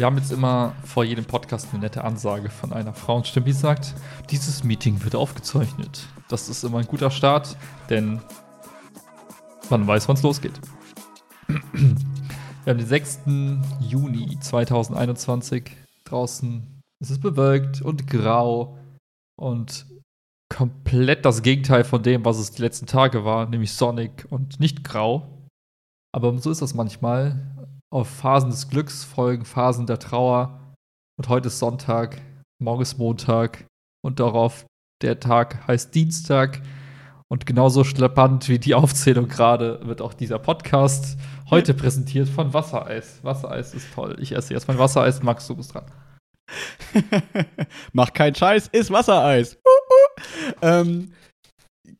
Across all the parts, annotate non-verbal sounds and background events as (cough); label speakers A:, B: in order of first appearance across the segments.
A: Wir haben jetzt immer vor jedem Podcast eine nette Ansage von einer Frauenstimme, die sagt, dieses Meeting wird aufgezeichnet. Das ist immer ein guter Start, denn man weiß, wann es losgeht. Wir haben den 6. Juni 2021. Draußen ist es bewölkt und grau und komplett das Gegenteil von dem, was es die letzten Tage war, nämlich sonnig und nicht grau. Aber so ist das manchmal. Auf Phasen des Glücks folgen Phasen der Trauer. Und heute ist Sonntag, morgen ist Montag und darauf der Tag heißt Dienstag. Und genauso schleppend wie die Aufzählung gerade wird auch dieser Podcast heute präsentiert von Wassereis. Wassereis ist toll. Ich esse jetzt mein Wassereis. Max, du bist dran. (laughs)
B: Mach keinen Scheiß, ist Wassereis. Uh, (laughs) uh. Ähm,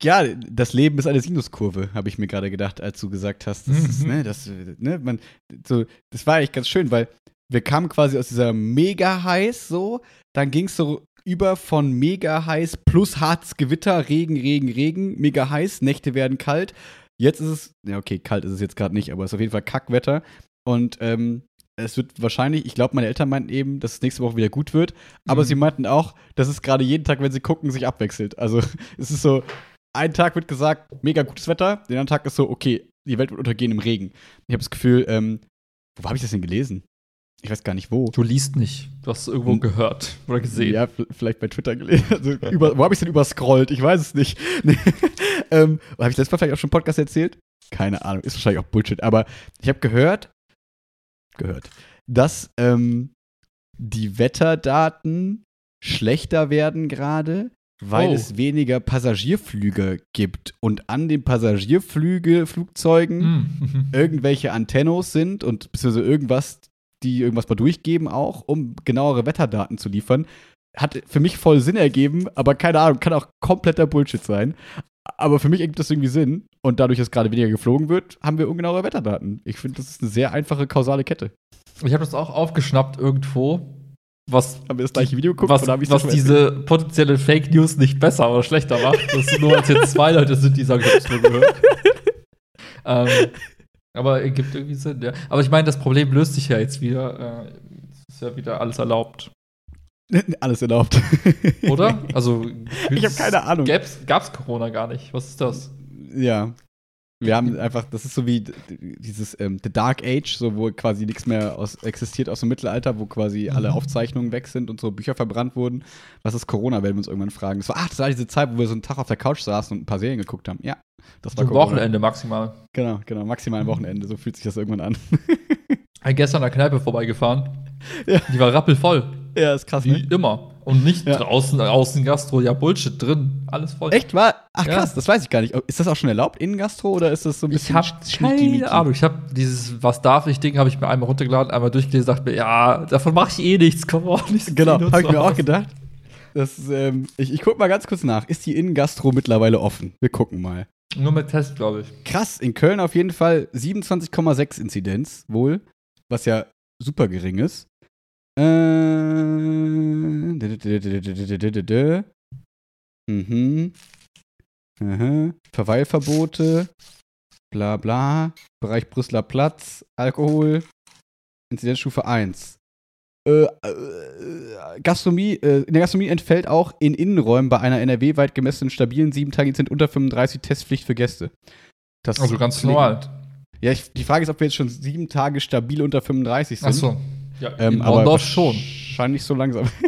B: ja, das Leben ist eine Sinuskurve, habe ich mir gerade gedacht, als du gesagt hast. Das, ist, ne, das, ne, man, so, das war eigentlich ganz schön, weil wir kamen quasi aus dieser mega heiß so, dann ging es so über von mega heiß plus hartes Gewitter, Regen, Regen, Regen, mega heiß, Nächte werden kalt. Jetzt ist es, ja, okay, kalt ist es jetzt gerade nicht, aber es ist auf jeden Fall Kackwetter. Und ähm, es wird wahrscheinlich, ich glaube, meine Eltern meinten eben, dass es nächste Woche wieder gut wird. Aber
A: Mhm.
B: sie meinten auch, dass es gerade jeden Tag, wenn sie gucken, sich abwechselt. Also (laughs) es ist so, ein Tag wird gesagt, mega gutes Wetter, den anderen Tag ist so, okay, die Welt wird untergehen im Regen. Ich habe das Gefühl, ähm, wo habe ich das denn gelesen? Ich weiß gar nicht wo.
A: Du liest nicht. Du hast es irgendwo
B: Hm.
A: gehört oder gesehen.
B: Ja, vielleicht bei Twitter gelesen. (laughs) Also, über, wo habe ich es denn überscrollt? Ich weiß es nicht. Nee. (laughs) ähm, habe ich das Mal vielleicht auch schon im Podcast erzählt? Keine Ahnung, ist wahrscheinlich auch Bullshit. Aber ich habe gehört, gehört, dass ähm, die Wetterdaten schlechter werden gerade, weil
A: Oh.
B: es weniger Passagierflüge gibt und an den Passagierflüge, Flugzeugen
A: Mhm. (laughs)
B: irgendwelche Antennos sind und beziehungsweise irgendwas, die irgendwas mal durchgeben auch, um genauere Wetterdaten zu liefern. Hat für mich voll Sinn ergeben, aber keine Ahnung, kann auch kompletter Bullshit sein. Aber für mich ergibt das irgendwie Sinn. Und dadurch, dass gerade weniger geflogen wird, haben wir ungenauere Wetterdaten. Ich finde, das ist eine sehr einfache kausale Kette.
A: Ich habe das auch aufgeschnappt irgendwo. Was,
B: Haben wir das gleiche Video geguckt?
A: was, was diese potenzielle Fake News nicht besser oder schlechter macht. Das ist nur, als jetzt zwei Leute sind, die sagen, ich hab's nur gehört. (laughs) ähm, aber ergibt irgendwie Sinn, ja. Aber ich meine, das Problem löst sich ja jetzt wieder. Äh, es ist ja wieder alles erlaubt? (laughs)
B: Alles erlaubt.
A: oder? (laughs) Also,
B: Ich habe keine Ahnung.
A: Gab's, gab's Corona gar nicht. Was ist das?
B: Ja. Wir haben einfach, das ist so wie dieses ähm, The Dark Age, so wo quasi nichts mehr aus, existiert aus dem Mittelalter, wo quasi alle
A: Mhm.
B: Aufzeichnungen weg sind und so Bücher verbrannt wurden. Was ist Corona, werden wir uns irgendwann fragen. Das war, ach, das war diese Zeit, wo wir so einen Tag auf der Couch saßen und ein paar Serien geguckt haben. Ja, das war
A: So
B: Corona.
A: Wochenende maximal.
B: Genau, genau, maximal ein Wochenende, so fühlt sich das irgendwann an.
A: Ich bin gestern an der Kneipe vorbeigefahren.
B: Ja.
A: Die war rappelvoll.
B: ja, ist krass,
A: Wie immer. Und nicht
B: Ja.
A: draußen, außen Gastro. Ja, Bullshit drin. Alles voll.
B: Echt, war? Ach
A: Ja.
B: krass, das weiß ich gar nicht. Ist das auch schon erlaubt, Innengastro, oder ist das so ein
A: Ich
B: bisschen
A: habe
B: schnieki-mieki?
A: keine Ahnung. Ich habe dieses Was darf ich Ding habe ich mir einmal runtergeladen, einmal durchgelesen, dachte mir, ja, davon mache ich eh nichts. Komm auch nicht. so
B: Genau, habe ich mir auch gedacht. Das, ist, ähm, ich, ich guck mal ganz kurz nach. Ist die Innengastro mittlerweile offen? Wir gucken mal.
A: Nur mit Test, glaube ich.
B: Krass, in Köln auf jeden Fall 27,6 Inzidenz wohl, was ja super gering ist. Äh, mhm. Aha. Verweilverbote. Bla bla. Bereich Brüsseler Platz. Alkohol. Inzidenzstufe 1. Äh, äh, Gastronomie, äh, in der Gastronomie entfällt auch in Innenräumen bei einer NRW-weit gemessenen stabilen 7 tage sind unter 35 Testpflicht für Gäste. Das
A: also ganz normal.
B: Ja, ich, die Frage ist, ob wir jetzt schon sieben Tage stabil unter 35 sind.
A: Ach so. Ja,
B: Ähm,
A: in
B: aber
A: London schon.
B: Wahrscheinlich so langsam. (laughs)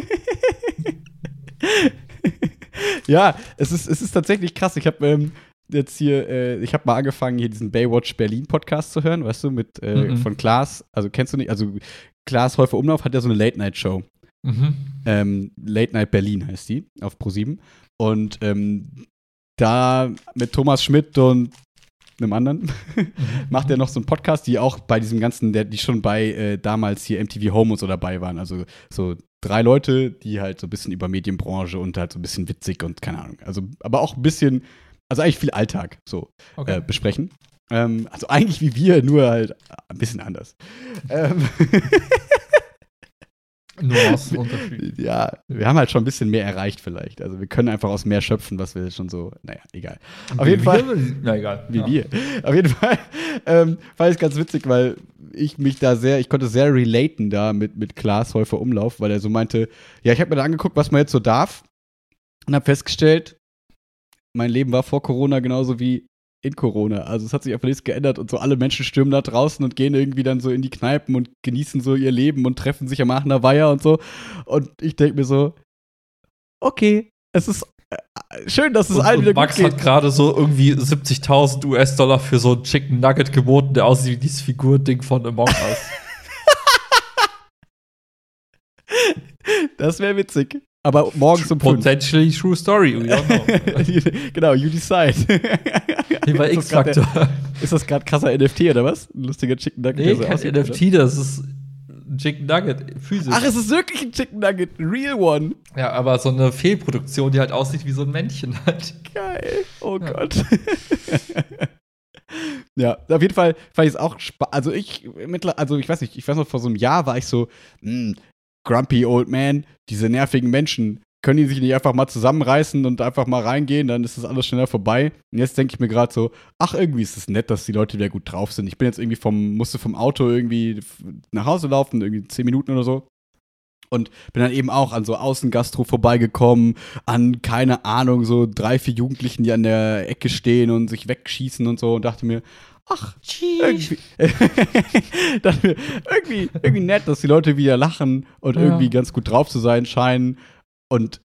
B: ja, es ist, es ist tatsächlich krass. Ich habe ähm, jetzt hier, äh, ich habe mal angefangen, hier diesen Baywatch Berlin Podcast zu hören, weißt du, mit äh,
A: Mhm.
B: von Klaas. Also kennst du nicht? Also Klaas Häufer Umlauf hat ja so eine Late Night Show.
A: Mhm.
B: Ähm, Late Night Berlin heißt die auf Pro7 und ähm, da mit Thomas Schmidt und einem anderen (laughs) macht er noch so einen Podcast, die auch bei diesem ganzen, der, die schon bei äh, damals hier MTV Home und so dabei waren. Also so drei Leute, die halt so ein bisschen über Medienbranche und halt so ein bisschen witzig und keine Ahnung. Also, aber auch ein bisschen, also eigentlich viel Alltag so
A: Okay.
B: äh, besprechen. Ähm, also eigentlich wie wir, nur halt ein bisschen anders. ähm, (laughs)
A: Nuancenunterschied.
B: Ja, wir haben halt schon ein bisschen mehr erreicht vielleicht. Also wir können einfach aus mehr schöpfen, was wir schon so, naja, egal. Auf
A: Wie
B: jeden Fall.
A: wir? Na egal.
B: Wie
A: ja.
B: wir. Auf jeden Fall ähm, fand ich es ganz witzig, weil ich mich da sehr, ich konnte sehr relaten da mit, mit Klaas Häufer Umlauf, weil er so meinte, ja, ich habe mir da angeguckt, was man jetzt so darf und habe festgestellt, mein Leben war vor Corona genauso wie in Corona. Also es hat sich einfach nichts geändert und so alle Menschen stürmen da draußen und gehen irgendwie dann so in die Kneipen und genießen so ihr Leben und treffen sich am Aachener Weiher und so. Und ich denke mir so, okay, es ist äh, schön, dass es
A: Und,
B: allen
A: und
B: wieder
A: Max
B: gut
A: hat gerade so irgendwie 70.000 US-Dollar für so ein Chicken Nugget geboten, der aussieht wie dieses Figurding von Among Us. (laughs)
B: Das wäre witzig. Aber morgens um fünf.
A: Potentially true story. We don't know. (laughs)
B: genau, you decide.
A: Wie bei X-Factor.
B: der- Ist das gerade krasser NFT oder was? Ein lustiger Chicken Nugget.
A: Nee, kein
B: aussieht,
A: NFT, das ist ein Chicken Nugget, physisch.
B: oder? Ach, es ist wirklich ein Chicken Nugget, ein real one.
A: ja, aber so eine Fehlproduktion, die halt aussieht wie so ein Männchen (laughs) halt.
B: Geil. Oh
A: Ja.
B: Gott. (laughs) ja, auf jeden Fall fand ich es auch spannend. Also ich, also ich weiß nicht, ich weiß noch, vor so einem Jahr war ich so, hm, grumpy old man, diese nervigen Menschen, können die sich nicht einfach mal zusammenreißen und einfach mal reingehen, dann ist das alles schneller vorbei. Und jetzt denke ich mir gerade so, ach, irgendwie ist es nett, dass die Leute wieder gut drauf sind. Ich bin jetzt irgendwie vom, musste vom Auto irgendwie nach Hause laufen, irgendwie zehn Minuten oder so. Und bin dann eben auch an so Außengastro vorbeigekommen, an, keine Ahnung, so drei, vier Jugendlichen, die an der Ecke stehen und sich wegschießen und so und dachte mir, ach, irgendwie, (laughs) mir, irgendwie, irgendwie nett, dass die Leute wieder lachen und
A: Ja.
B: irgendwie ganz gut drauf zu sein scheinen. Und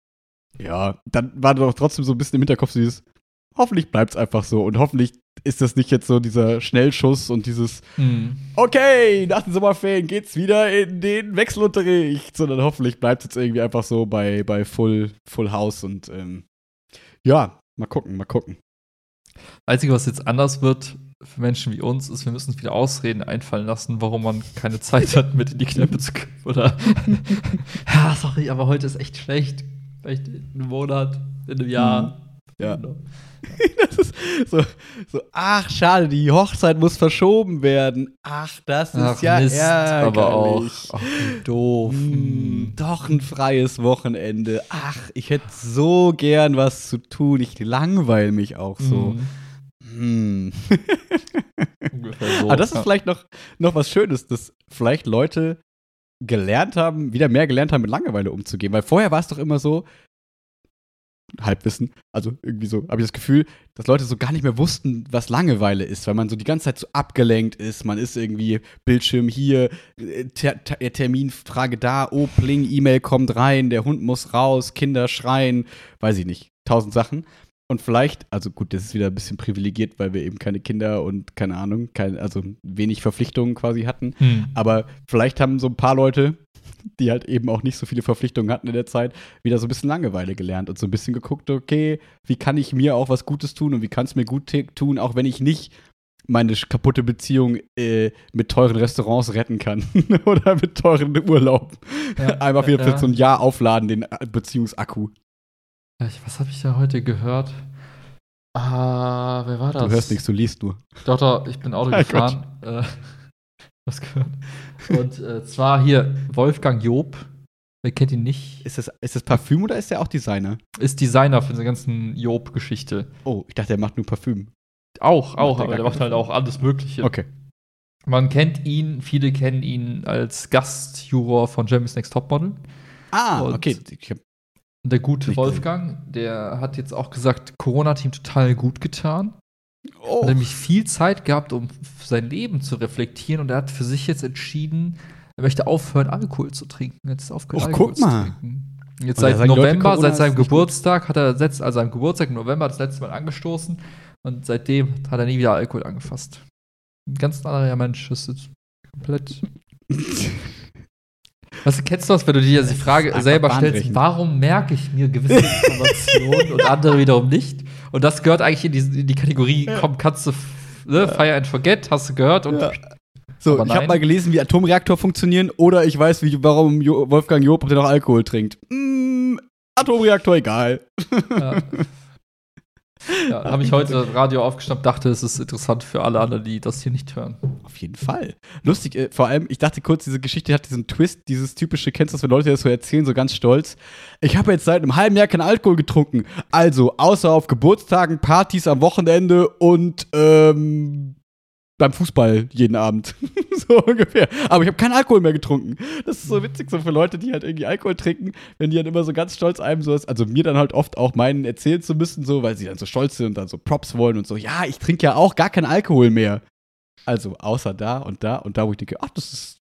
B: ja, dann war doch trotzdem so ein bisschen im Hinterkopf dieses, hoffentlich bleibt es einfach so und hoffentlich ist das nicht jetzt so dieser Schnellschuss und dieses,
A: Hm.
B: okay, nach den Sommerferien geht's wieder in den Wechselunterricht, sondern hoffentlich bleibt es jetzt irgendwie einfach so bei, bei Full, Full House und ähm, ja, mal gucken, mal gucken.
A: Einzige, was jetzt anders wird für Menschen wie uns, ist, wir müssen uns wieder Ausreden einfallen lassen, warum man keine Zeit hat, mit in die Kneipe zu kommen. Oder (laughs) ja, sorry, aber heute ist echt schlecht. Vielleicht in einem Monat, in einem Jahr.
B: Ja.
A: Genau. (laughs)
B: Das ist so, so, ach, schade, die Hochzeit muss verschoben werden. Ach, das ist
A: Ach,
B: ja
A: Mist,
B: ärgerlich.
A: aber auch ach, doof.
B: Hm, doch ein freies Wochenende. Ach, ich hätte so gern was zu tun. Ich langweile mich auch so.
A: Hm.
B: Hm.
A: So. (laughs)
B: Aber das ist vielleicht noch, noch was Schönes, dass vielleicht Leute gelernt haben, wieder mehr gelernt haben, mit Langeweile umzugehen. Weil vorher war es doch immer so, Halbwissen, also irgendwie so, habe ich das Gefühl, dass Leute so gar nicht mehr wussten, was Langeweile ist, weil man so die ganze Zeit so abgelenkt ist. Man ist irgendwie Bildschirm hier, äh, Ter Ter Terminfrage da, oh, Pling, E-Mail kommt rein, der Hund muss raus, Kinder schreien, weiß ich nicht, tausend Sachen. Und vielleicht, also gut, das ist wieder ein bisschen privilegiert, weil wir eben keine Kinder und keine Ahnung, kein, also wenig Verpflichtungen quasi hatten.
A: Hm.
B: Aber vielleicht haben so ein paar Leute, die halt eben auch nicht so viele Verpflichtungen hatten in der Zeit, wieder so ein bisschen Langeweile gelernt und so ein bisschen geguckt, okay, wie kann ich mir auch was Gutes tun und wie kann es mir gut tun, auch wenn ich nicht meine kaputte Beziehung äh, mit teuren Restaurants retten kann (laughs) oder mit teuren Urlauben.
A: Ja,
B: Einfach wieder
A: ja.
B: für so ein Jahr aufladen, den Beziehungsakku.
A: Ich- Was habe ich da heute gehört? Ah, wer war das?
B: Du hörst nichts, du liest nur.
A: Doch, doch, ich bin Auto (laughs)
B: Mein
A: gefahren. Äh, (laughs) was gehört? Und äh, zwar hier Wolfgang Job. Wer kennt ihn nicht?
B: Ist das, ist das Parfüm oder ist der auch Designer?
A: Ist Designer für diese ganzen Job-Geschichte.
B: Oh, ich dachte, der macht nur Parfüm.
A: Auch, auch,
B: der
A: aber der macht halt auch alles Mögliche.
B: Okay.
A: Man kennt ihn, viele kennen ihn als Gastjuror von Jeremy's Next Topmodel.
B: Ah,
A: Und-
B: okay. Ich hab,
A: Und Der gute
B: Nicht
A: Wolfgang, der hat jetzt auch gesagt, Corona hat ihm total gut getan.
B: oh.
A: hat nämlich viel Zeit gehabt, um sein Leben zu reflektieren und er hat für sich jetzt entschieden, er möchte aufhören, Alkohol zu trinken. Jetzt ist aufgehört,
B: Och,
A: Alkohol
B: guck mal.
A: zu trinken. Jetzt seit
B: Leute,
A: November,
B: Corona
A: seit seinem. Geburtstag hat er setzt, also am Geburtstag im November das letzte Mal angestoßen und seitdem hat er nie wieder Alkohol angefasst. Ein ganz anderer Mensch ist jetzt komplett. (laughs) Was kennst du das, wenn du dir die Frage selber stellst, warum merke ich mir gewisse Informationen und andere wiederum nicht? Und das gehört eigentlich in die, in die Kategorie, komm, kannst du f- ne, Fire and Forget, hast du gehört und
B: Ja. So, ich habe mal gelesen, wie Atomreaktor funktionieren oder ich weiß, wie, warum jo Wolfgang Job noch Alkohol trinkt. Mm, Atomreaktor egal.
A: ja. (laughs) (laughs) Ja, habe ich heute Radio aufgeschnappt, dachte, es ist interessant für alle anderen, die das hier nicht hören.
B: Auf jeden Fall. Lustig, äh, vor allem, ich dachte kurz, diese Geschichte hat diesen Twist, dieses typische, kennst du das, wenn Leute das so erzählen, so ganz stolz. Ich habe jetzt seit einem halben Jahr keinen Alkohol getrunken. Also, außer auf Geburtstagen, Partys am Wochenende und ähm, beim Fußball jeden Abend. (laughs) so ungefähr. Aber ich habe keinen Alkohol mehr getrunken. Das ist so witzig, so für Leute, die halt irgendwie Alkohol trinken, wenn die dann immer so ganz stolz einem so ist, also mir dann halt oft auch meinen erzählen zu müssen, so, weil sie dann so stolz sind und dann so Props wollen und so, ja, ich trinke ja auch gar keinen Alkohol mehr. Also außer da und da und da, wo ich denke, ach, das ist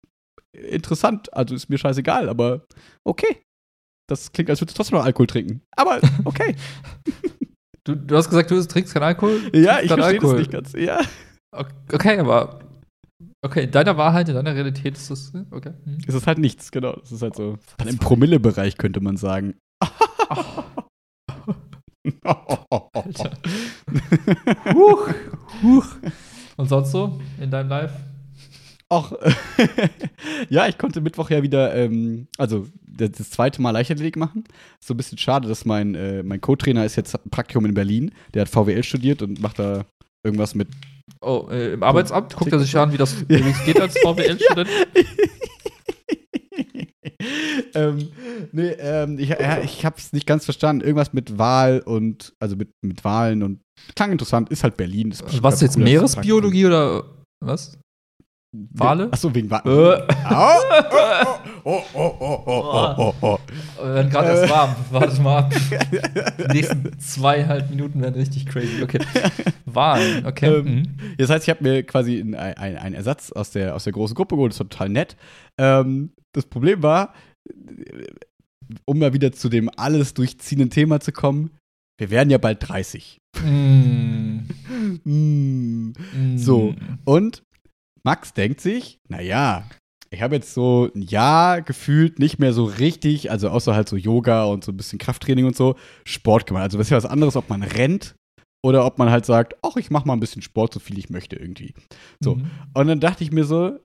B: interessant, also ist mir scheißegal, aber okay. Das klingt, als würdest du trotzdem noch Alkohol trinken. Aber okay. (laughs)
A: du, du hast gesagt, du trinkst keinen Alkohol?
B: Ja, ich verstehe das nicht ganz. Ja.
A: Okay, aber Okay, in deiner Wahrheit, in deiner Realität ist das, okay.
B: Hm. Ist es halt nichts, genau. Das ist halt so. Dann im Promille-Bereich könnte man sagen.
A: Alter. huch, huch. Und sonst so in deinem Live?
B: Ach, (laughs) ja, ich konnte Mittwoch ja wieder, ähm, also das, zweite Mal Leichtathletik machen. Ist so ein bisschen schade, dass mein, äh, mein Co-Trainer ist jetzt Praktikum in Berlin. Der hat VWL studiert und macht da irgendwas mit
A: Oh, äh, im Arbeitsamt guckt er sich an, wie das (laughs) ja. geht als VWL-Student. (laughs)
B: ähm, nee, ähm, ich, ja, ich hab's nicht ganz verstanden. Irgendwas mit Wahl und, also mit, mit Wahlen und klang interessant, ist halt Berlin.
A: Ist was jetzt Meeresbiologie oder was? Wale?
B: Achso, wegen Wale. Äh.
A: Oh, oh, oh, oh, oh, oh, oh. Werden gerade erst warm. (laughs) Warte mal ab. Die nächsten zweieinhalb Minuten werden richtig crazy. Okay. Wahlen, okay. Ähm, mhm.
B: Das heißt, ich habe mir quasi einen ein Ersatz aus der, aus der großen Gruppe geholt. Das war total nett. Ähm, das Problem war, um mal wieder zu dem alles durchziehenden Thema zu kommen, wir werden ja bald 30. Mm. (laughs) mm. So, und Max denkt sich, naja, ich habe jetzt so ein Jahr gefühlt nicht mehr so richtig, also außer halt so Yoga und so ein bisschen Krafttraining und so, Sport gemacht. Also das ist ja was anderes, ob man rennt oder ob man halt sagt, ach, ich mache mal ein bisschen Sport, so viel ich möchte irgendwie. So. Mhm. Und dann dachte ich mir so,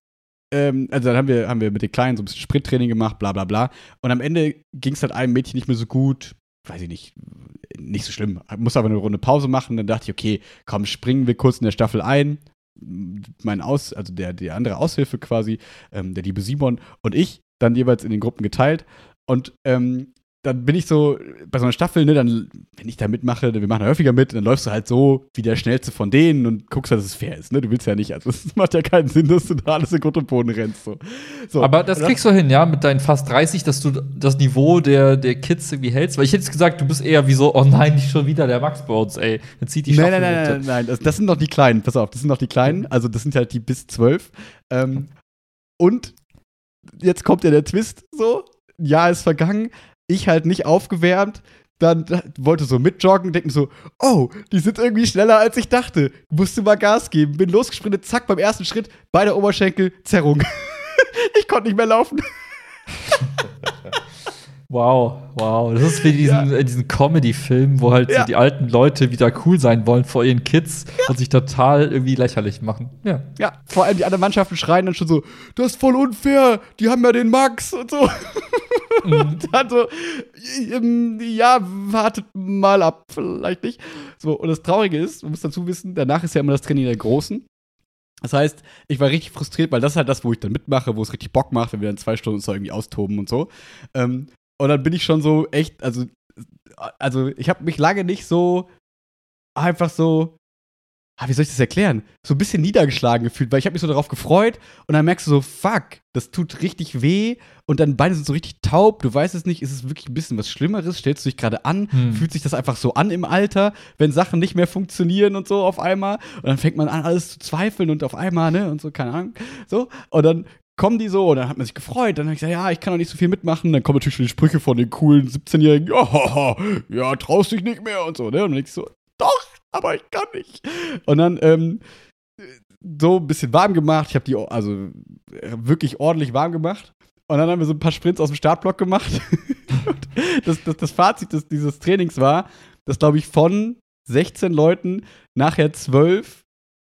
B: ähm, also dann haben wir, haben wir mit den Kleinen so ein bisschen Sprinttraining gemacht, bla bla bla. Und am Ende ging es halt einem Mädchen nicht mehr so gut, weiß ich nicht, nicht so schlimm. Muss aber eine Runde Pause machen. Dann dachte ich, okay, komm, springen wir kurz in der Staffel ein mein Aus, also der, der andere Aushilfe quasi, ähm, der liebe Simon und ich, dann jeweils in den Gruppen geteilt. Und ähm, dann bin ich so bei so einer Staffel, ne, dann, wenn ich da mitmache, wir machen da häufiger mit, dann läufst du halt so wie der Schnellste von denen und guckst halt, dass es fair ist, ne? Du willst ja nicht, also (laughs) es macht ja keinen Sinn, dass du da alles in Grund und Boden rennst. So.
A: so. Aber das kriegst du hin, ja, mit deinen fast 30, dass du das Niveau der, der Kids irgendwie hältst. Weil ich hätte jetzt gesagt, du bist eher wie so, oh nein, nicht schon wieder der Max bei uns, ey. Jetzt zieht die
B: Staffel. Nein, nein, nein, nein, nein, das, das, sind noch die Kleinen, pass auf, das sind noch die Kleinen, also das sind halt die bis zwölf. Ähm, und jetzt kommt ja der Twist so, ein Jahr ist vergangen, ich halt nicht aufgewärmt, dann wollte so mitjoggen, denken so, oh, die sind irgendwie schneller als ich dachte. Musste mal Gas geben. Bin losgesprintet, zack, beim ersten Schritt, beide Oberschenkel, Zerrung. (laughs) ich konnte nicht mehr laufen. (laughs)
A: Wow, wow. Das ist wie diesen, ja. diesen Comedy-Film, wo halt ja. so die alten Leute wieder cool sein wollen vor ihren Kids ja. und sich total irgendwie lächerlich machen. Ja.
B: Ja, vor allem die anderen Mannschaften schreien dann schon so: Das ist voll unfair, die haben ja den Max und so. Mhm. (laughs) und dann so: Ja, wartet mal ab, vielleicht nicht. So, und das Traurige ist, man muss dazu wissen, danach ist ja immer das Training der Großen. Das heißt, ich war richtig frustriert, weil das ist halt das, wo ich dann mitmache, wo es richtig Bock macht, wenn wir dann zwei Stunden uns da irgendwie austoben und so. Ähm, und dann bin ich schon so echt, also, also ich habe mich lange nicht so einfach so, ah, wie soll ich das erklären? So ein bisschen niedergeschlagen gefühlt, weil ich habe mich so darauf gefreut und dann merkst du so, fuck, das tut richtig weh und deine Beine sind so richtig taub, du weißt es nicht, ist es wirklich ein bisschen was Schlimmeres, stellst du dich gerade an, hm. fühlt sich das einfach so an im Alter, wenn Sachen nicht mehr funktionieren und so auf einmal und dann fängt man an, alles zu zweifeln und auf einmal, ne, und so, keine Ahnung, so, und dann kommen die so und dann hat man sich gefreut. Dann habe ich gesagt, ja, ich kann doch nicht so viel mitmachen. Dann kommen natürlich schon die Sprüche von den coolen 17-Jährigen, ja, ja, traust dich nicht mehr und so. Ne? Und dann ich so, doch, aber ich kann nicht. Und dann ähm, so ein bisschen warm gemacht. Ich habe die also wirklich ordentlich warm gemacht. Und dann haben wir so ein paar Sprints aus dem Startblock gemacht. (laughs) das, das, das, Fazit des, dieses Trainings war, dass, glaube ich, von 16 Leuten nachher 12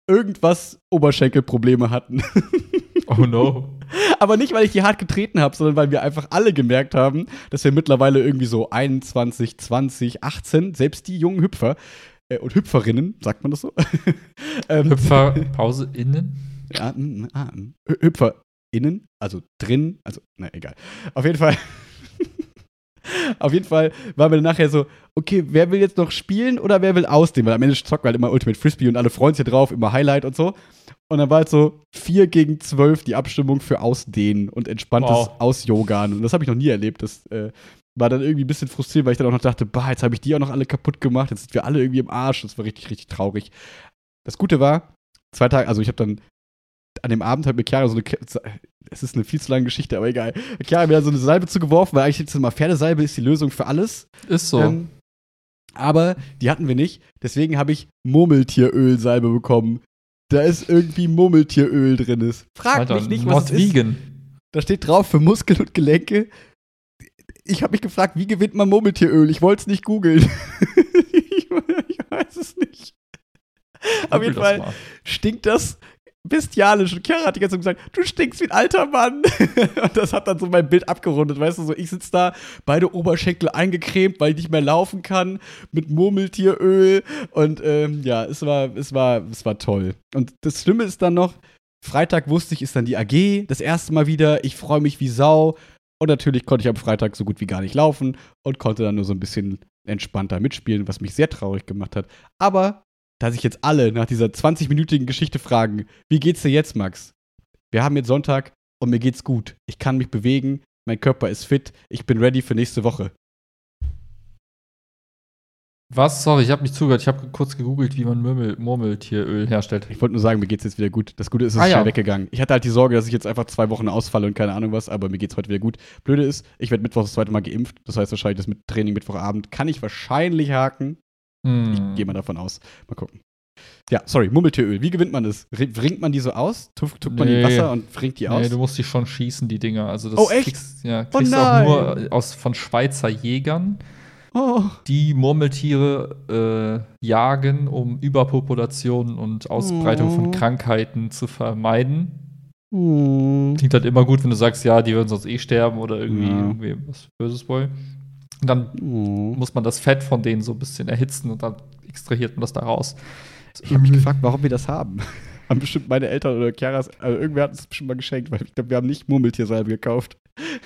B: irgendwas Oberschenkelprobleme hatten.
A: Oh no.
B: Aber nicht, weil ich die hart getreten habe, sondern weil wir einfach alle gemerkt haben, dass wir mittlerweile irgendwie so 21, 20, 18, selbst die jungen Hüpfer, äh, und Hüpferinnen, sagt man das so? (laughs)
A: ähm, Hüpfer, Pause, innen? (laughs)
B: Ja, ah, HüpferInnen, also drin, also, na egal. Auf jeden Fall. (laughs) Auf jeden Fall waren wir dann nachher so, okay, wer will jetzt noch spielen oder wer will ausdehnen? Weil am Ende zocken wir halt immer Ultimate Frisbee und alle freuen sich drauf, immer Highlight und so. Und dann war halt so 4 gegen 12 die Abstimmung für Ausdehnen und entspanntes wow. Ausjogan. Und das habe ich noch nie erlebt. Das äh, war dann irgendwie ein bisschen frustrierend, weil ich dann auch noch dachte, bah, jetzt habe ich die auch noch alle kaputt gemacht. Jetzt sind wir alle irgendwie im Arsch. Das war richtig, richtig traurig. Das Gute war, zwei Tage, also ich habe dann an dem Abend hat mir Chiara so eine, es ist eine viel zu lange Geschichte, aber egal. Chiara hat mir so eine Salbe zugeworfen, weil eigentlich jetzt mal Pferdesalbe ist die Lösung für alles.
A: Ist so. Ähm,
B: aber die hatten wir nicht. Deswegen habe ich Murmeltierölsalbe bekommen. Da ist irgendwie Murmeltieröl drin. Ist. Frag Alter, mich nicht, was es vegan. ist. Da steht drauf für Muskeln und Gelenke. Ich habe mich gefragt, wie gewinnt man Murmeltieröl? Ich wollte es nicht googeln. ich, (laughs) ich, weiß es nicht. Auf jeden Fall stinkt das bestialisch. Und Chiara hat die ganze Zeit gesagt, du stinkst wie ein alter Mann. (laughs) und das hat dann so mein Bild abgerundet, weißt du, so ich sitze da, beide Oberschenkel eingecremt, weil ich nicht mehr laufen kann, mit Murmeltieröl. Und ähm, ja, es war, es war, es war toll. Und das Schlimme ist dann noch, Freitag wusste ich, ist dann die AG, das erste Mal wieder. Ich freue mich wie Sau. Und natürlich konnte ich am Freitag so gut wie gar nicht laufen und konnte dann nur so ein bisschen entspannter mitspielen, was mich sehr traurig gemacht hat. Aber da sich jetzt alle nach dieser 20-minütigen Geschichte fragen, wie geht's dir jetzt, Max? Wir haben jetzt Sonntag und mir geht's gut. Ich kann mich bewegen, mein Körper ist fit, ich bin ready für nächste Woche.
A: Was? Sorry, ich habe nicht zugehört. Ich habe kurz gegoogelt, wie man Murmel Murmeltieröl herstellt.
B: Ich wollte nur sagen, mir geht's jetzt wieder gut. Das Gute ist, es ah, ist schnell ja. weggegangen. Ich hatte halt die Sorge, dass ich jetzt einfach zwei Wochen ausfalle und keine Ahnung was, aber mir geht's heute wieder gut. Blöde ist, ich werde Mittwoch das zweite Mal geimpft. Das heißt wahrscheinlich, das mit Training Mittwochabend kann ich wahrscheinlich haken. Hm. Ich gehe mal davon aus. Mal gucken. Ja, sorry, Murmeltieröl. Wie gewinnt man das? Wringt man die so aus? Tupft, tupft nee. man die in Wasser und wringt die aus? Nee,
A: du musst die schon schießen, die Dinger. Also das
B: oh, echt?
A: kriegst, ja, oh kriegst oh auch nur aus, von Schweizer Jägern, oh. die Murmeltiere äh, jagen, um Überpopulation und Ausbreitung oh. von Krankheiten zu vermeiden. Oh. Klingt halt immer gut, wenn du sagst, ja, die würden sonst eh sterben oder irgendwie, ja. irgendwie was Böses wollen. Und dann oh. muss man das Fett von denen so ein bisschen erhitzen und dann extrahiert man das da raus.
B: Ich habe mich gefragt, warum wir das haben. (laughs) haben bestimmt meine Eltern oder Chiaras, also irgendwer hat es bestimmt mal geschenkt, weil ich glaube, wir haben nicht Murmeltiersalbe gekauft.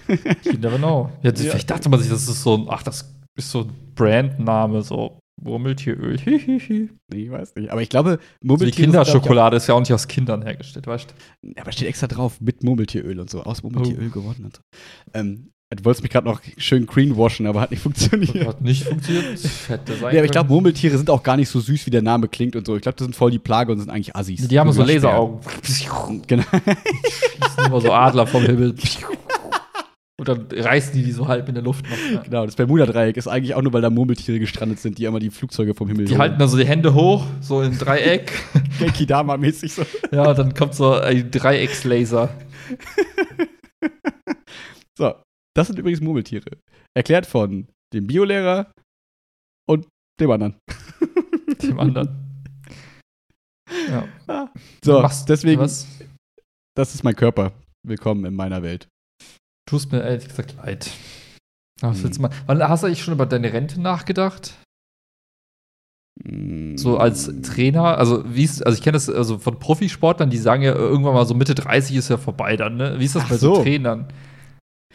A: you never know. Ja, ja. Vielleicht dachte man sich, das ist so ein, ach, das ist so ein Brandname, so Murmeltieröl. (laughs)
B: ich weiß nicht. Aber ich glaube,
A: Murmeltieröl. Also die Kinderschokolade ist ja auch nicht aus Kindern hergestellt, weißt
B: du? Aber steht extra drauf, mit Murmeltieröl und so, aus Murmeltieröl oh. gewonnen und so. Ähm, Du wolltest mich gerade noch schön greenwashen, aber hat nicht funktioniert.
A: Hat nicht funktioniert.
B: Hätte sein ja, aber ich glaube, Murmeltiere sind auch gar nicht so süß, wie der Name klingt und so. Ich glaube, das sind voll die Plage und sind eigentlich Assis.
A: Die haben so Laseraugen. genau. (laughs) Schießen immer so Adler vom Himmel. Und dann reißen die die so halb in der Luft noch.
B: Ja. Genau, das Bermuda-Dreieck ist eigentlich auch nur, weil da Murmeltiere gestrandet sind, die immer die Flugzeuge vom Himmel
A: Die holen. halten da so die Hände hoch, so in Dreieck. (laughs)
B: Genki-Dama-mäßig so.
A: Ja, dann kommt so ein Dreieckslaser. (laughs)
B: so, das sind übrigens Murmeltiere. Erklärt von dem Biolehrer und dem anderen. (laughs)
A: dem anderen.
B: Ja. Ah. So, machst, deswegen, was? das ist mein Körper. Willkommen in meiner Welt.
A: Tust mir ehrlich gesagt leid. Was hm. mal, wann hast du eigentlich schon über deine Rente nachgedacht? Hm. So als Trainer, also wie ist, also ich kenne das also von Profisportlern, die sagen ja irgendwann mal so Mitte 30 ist ja vorbei dann, ne? Wie ist das Ach bei so, so Trainern?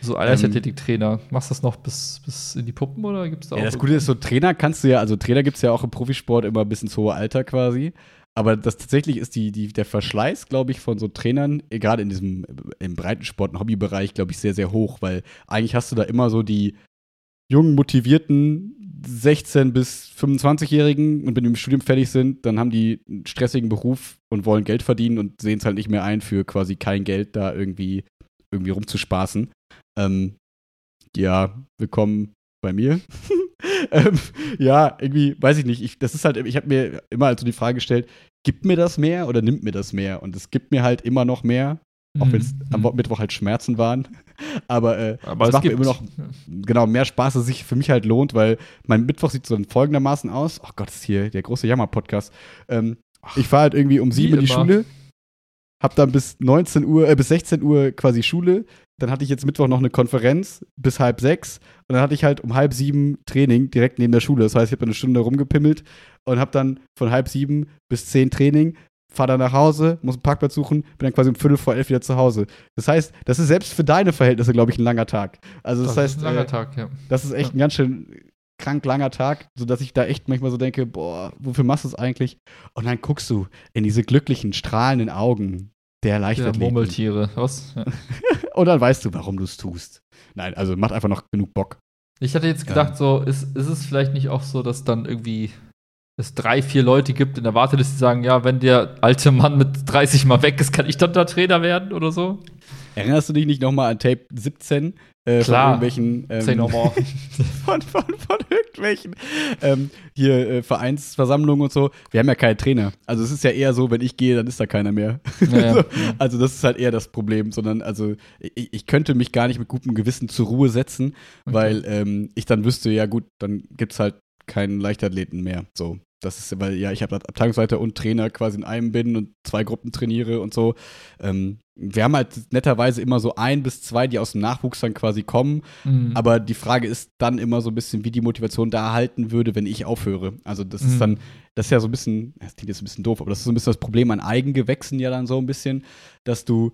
A: So Leichtathletiktrainer. Ähm, Machst du das noch bis, bis in die Puppen oder gibt es da
B: auch? Ja, das Gute ist, so Trainer kannst du ja, also Trainer gibt es ja auch im Profisport immer bis ins hohe Alter quasi. Aber das tatsächlich ist die, die, der Verschleiß, glaube ich, von so Trainern, eh, gerade in diesem im Breitensport- und Hobbybereich, glaube ich, sehr, sehr hoch, weil eigentlich hast du da immer so die jungen, motivierten 16- bis 25-Jährigen und wenn die im Studium fertig sind, dann haben die einen stressigen Beruf und wollen Geld verdienen und sehen es halt nicht mehr ein, für quasi kein Geld da irgendwie, irgendwie rumzuspaßen. Ähm, ja, willkommen bei mir. (laughs) ähm, ja, irgendwie, weiß ich nicht. Ich, das ist halt, ich habe mir immer halt so die Frage gestellt, gibt mir das mehr oder nimmt mir das mehr? Und es gibt mir halt immer noch mehr, auch wenn es mhm. am Mittwoch halt Schmerzen waren. (laughs) Aber, äh, Aber es macht gibt. mir immer noch genau mehr Spaß, dass es sich für mich halt lohnt, weil mein Mittwoch sieht so folgendermaßen aus. Oh Gott, ist hier der große Jammer-Podcast. Ähm, ich fahre halt irgendwie um sieben in die Schule hab dann bis 19 Uhr, äh, bis 16 Uhr quasi Schule. Dann hatte ich jetzt Mittwoch noch eine Konferenz bis halb sechs. Und dann hatte ich halt um halb sieben Training direkt neben der Schule. Das heißt, ich habe eine Stunde rumgepimmelt und habe dann von halb sieben bis zehn Training, fahre dann nach Hause, muss einen Parkplatz suchen, bin dann quasi um Viertel vor elf wieder zu Hause. Das heißt, das ist selbst für deine Verhältnisse, glaube ich, ein langer Tag. Also das,
A: das
B: heißt,
A: ist ein langer
B: äh,
A: Tag, ja.
B: das ist echt
A: Ja.
B: ein ganz schön krank langer Tag, sodass ich da echt manchmal so denke, boah, wofür machst du es eigentlich? Und dann guckst du in diese glücklichen, strahlenden Augen der
A: Der
B: Leichtathleten.
A: Murmeltiere. Was? Ja. (laughs)
B: Und dann weißt du, warum du es tust. Nein, also macht einfach noch genug Bock.
A: Ich hatte jetzt gedacht, so, ist, ist es vielleicht nicht auch so, dass dann irgendwie es drei, vier Leute gibt in der Warteliste, die sagen, ja, wenn der alte Mann mit 30 mal weg ist, kann ich dann da Trainer werden oder so?
B: Erinnerst du dich nicht nochmal an Tape 17 äh,
A: Klar.
B: von irgendwelchen ähm,
A: Say no more.
B: von, von, von irgendwelchen ähm, hier äh, Vereinsversammlungen und so. Wir haben ja keine Trainer. Also es ist ja eher so, wenn ich gehe, dann ist da keiner mehr.
A: Ja, (laughs)
B: so,
A: ja.
B: also das ist halt eher das Problem, sondern also ich, ich könnte mich gar nicht mit gutem Gewissen zur Ruhe setzen,
A: Okay.
B: weil ähm, ich dann wüsste, ja gut, dann gibt's halt keinen Leichtathleten mehr. So. Das ist, weil ja, ich habe Abteilungsleiter und Trainer quasi in einem bin und zwei Gruppen trainiere und so. Ähm, wir haben halt netterweise immer so ein bis zwei, die aus dem Nachwuchs dann quasi kommen.
A: Mhm.
B: Aber die Frage ist dann immer so ein bisschen, wie die Motivation da halten würde, wenn ich aufhöre. Also das
A: Mhm.
B: ist dann, das ist ja so ein bisschen, das klingt jetzt ein bisschen doof, aber das ist so ein bisschen das Problem an Eigengewächsen ja dann so ein bisschen, dass du,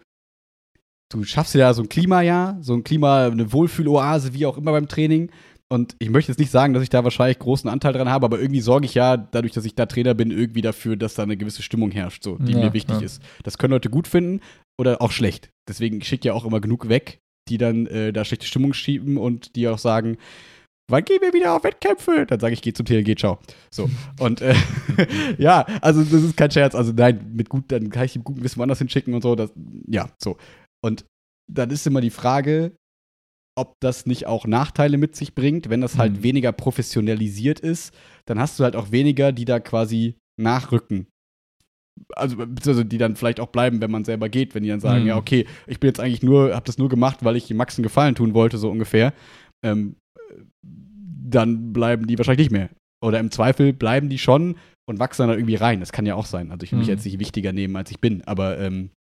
B: du schaffst ja so ein Klimajahr, so ein Klima, eine Wohlfühloase, wie auch immer beim Training. Und ich möchte jetzt nicht sagen, dass ich da wahrscheinlich großen Anteil dran habe, aber irgendwie sorge ich ja, dadurch, dass ich da Trainer bin, irgendwie dafür, dass da eine gewisse Stimmung herrscht, so, die
A: Ja,
B: mir wichtig
A: ja.
B: ist. Das können Leute gut finden oder auch schlecht. Deswegen schicke ich ja auch immer genug weg, die dann äh, da schlechte Stimmung schieben und die auch sagen, wann gehen wir wieder auf Wettkämpfe? Dann sage ich, geh zum TLG, ciao. So. Und äh, (laughs) ja, also das ist kein Scherz. Also nein, mit gut, dann kann ich ihm gut ein bisschen woanders hinschicken und so. Das, ja, so. Und dann ist immer die Frage, ob das nicht auch Nachteile mit sich bringt, wenn das halt
A: Mhm.
B: weniger professionalisiert ist, dann hast du halt auch weniger, die da quasi nachrücken. Also, beziehungsweise die dann vielleicht auch bleiben, wenn man selber geht, wenn die dann sagen,
A: Mhm.
B: ja, okay, ich bin jetzt eigentlich nur, hab das nur gemacht, weil ich Max einen Gefallen tun wollte, so ungefähr. Ähm, dann bleiben die wahrscheinlich nicht mehr. Oder im Zweifel bleiben die schon und wachsen dann irgendwie rein. Das kann ja auch sein. Also ich will mich
A: Mhm.
B: jetzt nicht wichtiger nehmen, als ich bin. Aber ähm,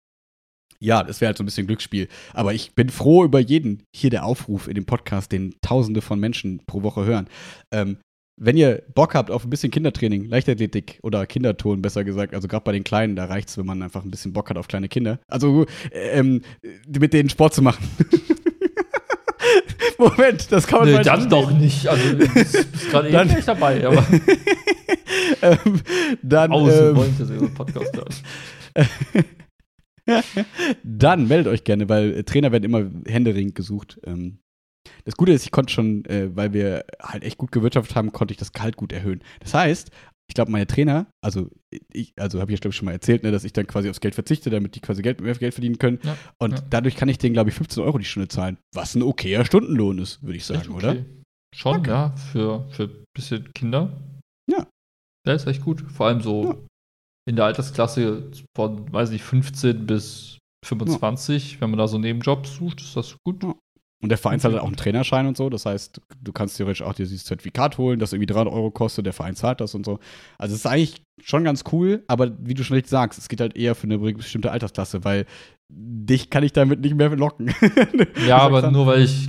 B: ja, das wäre halt so ein bisschen Glücksspiel. Aber ich bin froh über jeden, hier der Aufruf in dem Podcast, den tausende von Menschen pro Woche hören. Ähm, wenn ihr Bock habt auf ein bisschen Kindertraining, Leichtathletik oder Kinderton, besser gesagt, also gerade bei den Kleinen, da reicht es, wenn man einfach ein bisschen Bock hat auf kleine Kinder. Also ähm, mit denen Sport zu machen. (laughs) Moment, das kann man
A: Nee, dann doch nicht. Also, du bist gerade (laughs) eben nicht dabei, aber (laughs)
B: ähm, dann,
A: außen
B: ähm,
A: wollte ich das über den Podcast hören.
B: Dann meldet euch gerne, weil äh, Trainer werden immer händeringend gesucht. Ähm, das Gute ist, ich konnte schon, äh, weil wir halt echt gut gewirtschaftet haben, konnte ich das Gehalt gut erhöhen. Das heißt, ich glaube, meine Trainer, also ich, also habe ich ja glaube ich schon mal erzählt, ne, dass ich dann quasi aufs Geld verzichte, damit die quasi Geld, mehr Geld verdienen können.
A: Ja,
B: Und
A: ja.
B: dadurch kann ich denen, glaube ich, 15 Euro die Stunde zahlen. Was ein okayer Stundenlohn ist, würde ich sagen,
A: Echt
B: oder?
A: okay. Schon,
B: Okay.
A: ja, für, für ein bisschen Kinder.
B: Ja.
A: Der ist echt gut. Vor allem so
B: Ja.
A: In der Altersklasse von, weiß nicht, 15 bis 25, wenn man da so Nebenjobs sucht, ist das gut.
B: Ja. Und der Verein zahlt halt auch einen Trainerschein und so. Das heißt, du kannst theoretisch auch dir dieses Zertifikat holen, das irgendwie 300 Euro kostet. Der Verein zahlt das und so. Also, es ist eigentlich schon ganz cool, aber wie du schon richtig sagst, es geht halt eher für eine bestimmte Altersklasse, weil dich kann ich damit nicht mehr locken. (laughs)
A: Ja, aber nur weil ich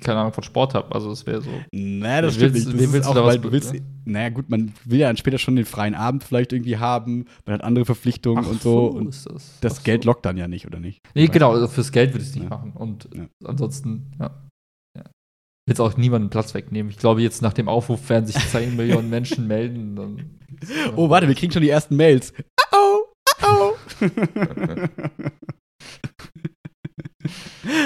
A: keine Ahnung von Sport habe. Also, es wäre so.
B: Naja, das stimmt
A: willst-
B: nicht. Das
A: willst du
B: auch, weil du willst,
A: be-
B: naja, gut, man will ja dann später schon den freien Abend vielleicht irgendwie haben. Man hat andere Verpflichtungen
A: Ach
B: und so. Und
A: ist das.
B: das Geld
A: so.
B: lockt dann ja nicht, oder nicht?
A: Nee, genau, also fürs Geld würde ich es nicht
B: Ja.
A: machen. Und
B: Ja.
A: ansonsten, ja. ja. Jetzt auch niemanden Platz wegnehmen. Ich glaube, jetzt nach dem Aufruf werden sich 10 Millionen Menschen (laughs) melden. Dann
B: Oh, warte, wir kriegen schon die ersten Mails. Oh, oh, oh.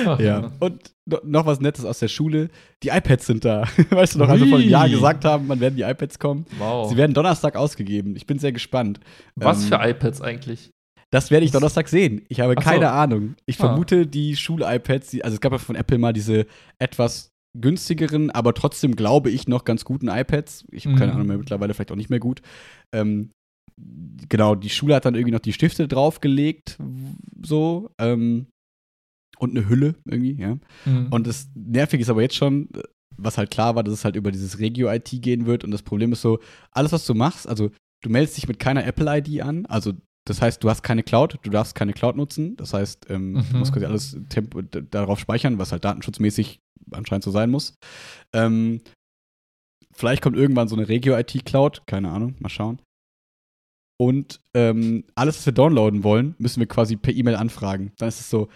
A: Ach,
B: ja. Und noch was Nettes aus der Schule. Die iPads sind da. (laughs) Weißt du noch, als wir vor einem Jahr gesagt haben, wann werden die iPads kommen?
A: Wow.
B: Sie werden Donnerstag ausgegeben. Ich bin sehr gespannt.
A: Was
B: ähm,
A: für iPads eigentlich?
B: Das werde ich Donnerstag sehen. Ich habe
A: Ach so.
B: keine Ahnung. Ich
A: Ah.
B: vermute, die Schul-iPads, die- also es gab ja von Apple mal diese etwas günstigeren, aber trotzdem glaube ich noch ganz guten iPads. Ich habe keine
A: Mhm.
B: Ahnung mehr, mittlerweile vielleicht auch nicht mehr gut. Ähm, genau, die Schule hat dann irgendwie noch die Stifte draufgelegt, so. Ähm, und eine Hülle irgendwie, ja.
A: Mhm.
B: Und das Nervige ist aber jetzt schon, was halt klar war, dass es halt über dieses Regio-IT gehen wird. Und das Problem ist so, alles, was du machst, also du meldest dich mit keiner Apple-ID an, also Das heißt, du hast keine Cloud, du darfst keine Cloud nutzen. Das heißt, ähm,
A: Mhm.
B: du musst quasi alles darauf speichern, was halt datenschutzmäßig anscheinend so sein muss. Ähm, vielleicht kommt irgendwann so eine Regio-IT-Cloud, keine Ahnung, mal schauen. Und ähm, alles, was wir downloaden wollen, müssen wir quasi per E-Mail anfragen. Dann ist es so,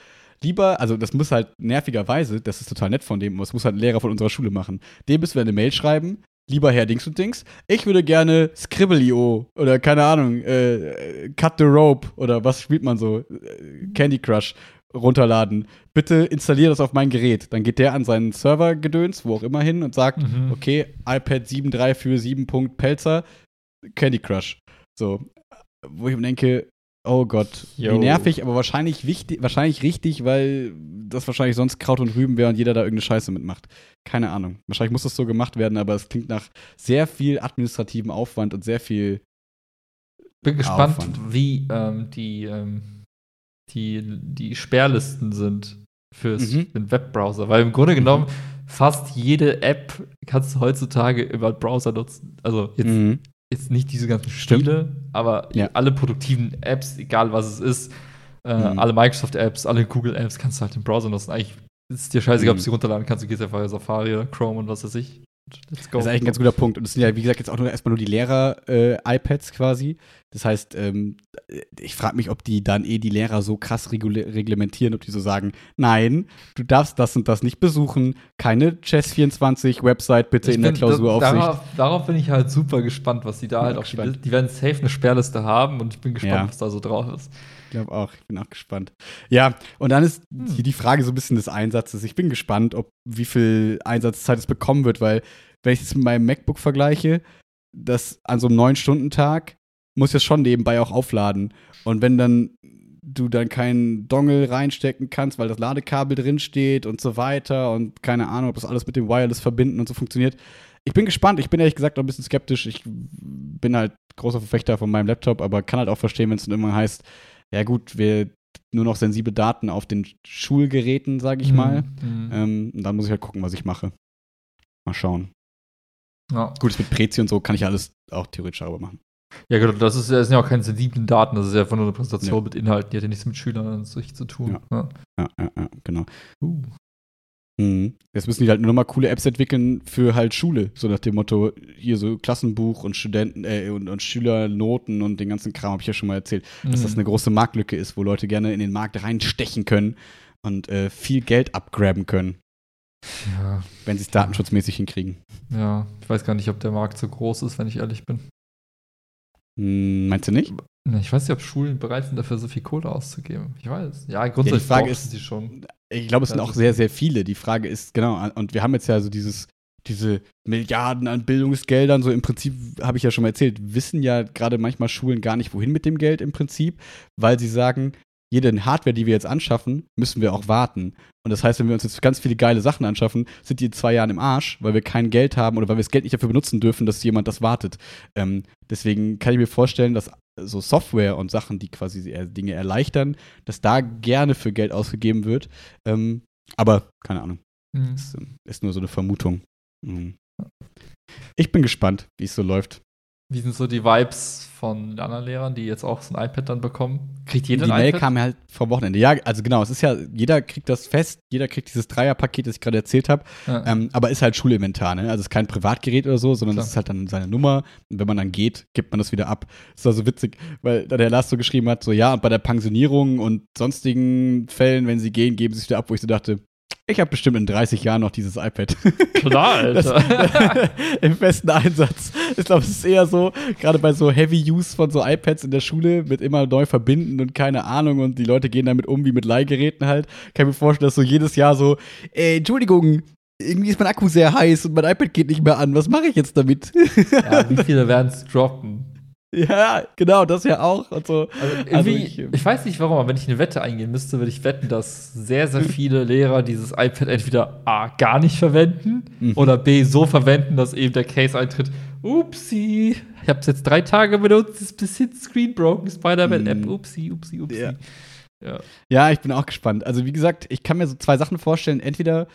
B: lieber, also das muss halt nervigerweise, das ist total nett von dem, das muss halt ein Lehrer von unserer Schule machen. Dem müssen wir eine Mail schreiben, lieber Herr Dings und Dings, ich würde gerne Scribble.io oder keine Ahnung, äh, Cut the Rope oder was spielt man so, äh, Candy Crush runterladen. Bitte installier das auf mein Gerät. Dann geht der an seinen Servergedöns, wo auch immer hin und sagt,
A: Mhm.
B: okay, iPad 7.3 Pelzer, Candy Crush. So, wo ich mir denke, oh Gott, wie
A: Yo.
B: nervig, aber wahrscheinlich wichtig, wahrscheinlich richtig, weil das wahrscheinlich sonst Kraut und Rüben wäre und jeder da irgendeine Scheiße mitmacht. Keine Ahnung. Wahrscheinlich muss das so gemacht werden, aber es klingt nach sehr viel administrativem Aufwand und sehr viel.
A: Bin gespannt,
B: Aufwand.
A: wie ähm, die, ähm, die, die Sperrlisten sind für
B: Mhm.
A: den Webbrowser. Weil im Grunde genommen fast jede App kannst du heutzutage über den Browser nutzen. Also jetzt,
B: Mhm.
A: Jetzt nicht diese ganzen
B: Stimmt.
A: Spiele, aber
B: Ja.
A: alle produktiven Apps, egal was es ist, äh,
B: Mhm.
A: alle Microsoft-Apps, alle Google-Apps, kannst du halt im Browser nutzen. Eigentlich ist es dir scheißegal, ob
B: Mhm.
A: du sie runterladen kannst. Du gehst einfach in Safari oder Chrome und was weiß ich. Let's go.
B: Das ist eigentlich ein ganz guter Punkt. Und es sind ja, wie gesagt, jetzt auch nur erstmal nur die Lehrer-iPads quasi. Das heißt, ähm, ich frage mich, ob die dann eh die Lehrer so krass reglementieren, ob die so sagen, nein, du darfst das und das nicht besuchen, keine Chess24-Website bitte
A: Ich
B: in der Klausuraufsicht.
A: Darauf, darauf bin ich halt super gespannt, was die da halt
B: auch
A: die, die werden safe eine Sperrliste haben und ich bin gespannt,
B: Ja.
A: was da so drauf ist.
B: Ich glaube auch, ich bin auch gespannt. Ja, und dann ist
A: Hm.
B: hier die Frage so ein bisschen des Einsatzes. Ich bin gespannt, ob wie viel Einsatzzeit es bekommen wird, weil wenn ich es mit meinem MacBook vergleiche, das an so einem neun Stunden Tag muss das schon nebenbei auch aufladen. Und wenn dann du dann keinen Dongle reinstecken kannst, weil das Ladekabel drin steht und so weiter und keine Ahnung, ob das alles mit dem Wireless verbinden und so funktioniert. Ich bin gespannt. Ich bin ehrlich gesagt auch ein bisschen skeptisch. Ich bin halt großer Verfechter von meinem Laptop, aber kann halt auch verstehen, wenn es dann immer heißt, ja gut, wir nur noch sensible Daten auf den Schulgeräten, sage ich mal.
A: Mhm.
B: Ähm, und dann muss ich halt gucken, was ich mache. Mal schauen.
A: Ja.
B: Gut, mit Prezi und so kann ich ja alles auch theoretisch darüber machen.
A: Ja, genau, das, ist, das sind ja auch keine sensiblen Daten, das ist ja einfach nur eine Präsentation
B: Ja.
A: mit Inhalten, die hat ja nichts mit Schülern an sich zu tun. Ja.
B: Ja, ja, ja, genau.
A: Uh.
B: Mhm. Jetzt müssen die halt nur noch mal coole Apps entwickeln für halt Schule. So nach dem Motto, hier so Klassenbuch und Studenten äh, und, und Schülernoten und den ganzen Kram, habe ich ja schon mal erzählt, dass das
A: Mhm.
B: eine große Marktlücke ist, wo Leute gerne in den Markt reinstechen können und äh, viel Geld abgraben können,
A: ja,
B: wenn sie es datenschutzmäßig hinkriegen.
A: ja, ich weiß gar nicht, ob der Markt so groß ist, wenn ich ehrlich bin.
B: Hm, meinst du nicht?
A: Ja, Ich weiß nicht, ob Schulen bereit sind, dafür so viel Kohle auszugeben. Ich weiß. Ja, grundsätzlich
B: Frage
A: brauchen
B: ist-
A: sie schon.
B: Ich glaube, es sind auch sehr, sehr viele. Die Frage ist, genau, und wir haben jetzt ja so dieses, diese Milliarden an Bildungsgeldern, so im Prinzip, habe ich ja schon mal erzählt, wissen ja gerade manchmal Schulen gar nicht, wohin mit dem Geld im Prinzip, weil sie sagen, jede Hardware, die wir jetzt anschaffen, müssen wir auch warten. Und das heißt, wenn wir uns jetzt ganz viele geile Sachen anschaffen, sind die in zwei Jahren im Arsch, weil wir kein Geld haben oder weil wir das Geld nicht dafür benutzen dürfen, dass jemand das wartet. Ähm, deswegen kann ich mir vorstellen, dass so Software und Sachen, die quasi Dinge erleichtern, dass da gerne für Geld ausgegeben wird. Ähm, aber keine Ahnung.
A: Mhm.
B: Das ähm, ist nur so eine Vermutung. Mhm. Ich bin gespannt, wie es so läuft.
A: Wie sind so die Vibes von den anderen Lehrern, die jetzt auch so ein iPad dann bekommen? Kriegt jeder
B: die Mail
A: iPad?
B: kam ja halt vom Wochenende. Ja, also genau, es ist ja, jeder kriegt das fest, jeder kriegt dieses Dreierpaket, das ich gerade erzählt habe,
A: Ja.
B: ähm, aber ist halt Schulinventar, ne? Also es ist kein Privatgerät oder so, sondern
A: Klar.
B: es ist halt dann seine Nummer und wenn man dann geht, gibt man das wieder ab. Das ist also witzig, weil da der Lars so geschrieben hat, so ja, und bei der Pensionierung und sonstigen Fällen, wenn sie gehen, geben sie es wieder ab, wo ich so dachte, ich habe bestimmt in 30 Jahren noch dieses iPad. (laughs)
A: Klar,
B: Das,
A: Alter. (laughs)
B: Im festen Einsatz. Ich glaube, es ist eher so, gerade bei so Heavy Use von so iPads in der Schule mit immer neu verbinden und keine Ahnung und die Leute gehen damit um wie mit Leihgeräten halt. Kann ich mir vorstellen, dass so jedes Jahr so, ey, Entschuldigung, irgendwie ist mein Akku sehr heiß und mein iPad geht nicht mehr an. Was mache ich jetzt damit?
A: ja, wie viele werden es droppen?
B: Ja, genau, das ja auch und so.
A: Also irgendwie,
B: Also
A: ich,
B: ich-
A: weiß nicht warum, aber wenn ich eine Wette eingehen müsste, würde ich wetten, dass sehr, sehr viele Lehrer dieses iPad entweder A gar nicht verwenden
B: Mhm.
A: oder B so verwenden, dass eben der Case eintritt. Upsi, ich habe es jetzt drei Tage benutzt, ist bis hin Screen broken, Spider-Man-App,
B: Mhm.
A: upsi, upsi, upsi.
B: Ja.
A: Ja.
B: Ja, ich bin auch gespannt. Also wie gesagt, ich kann mir so zwei Sachen vorstellen. Entweder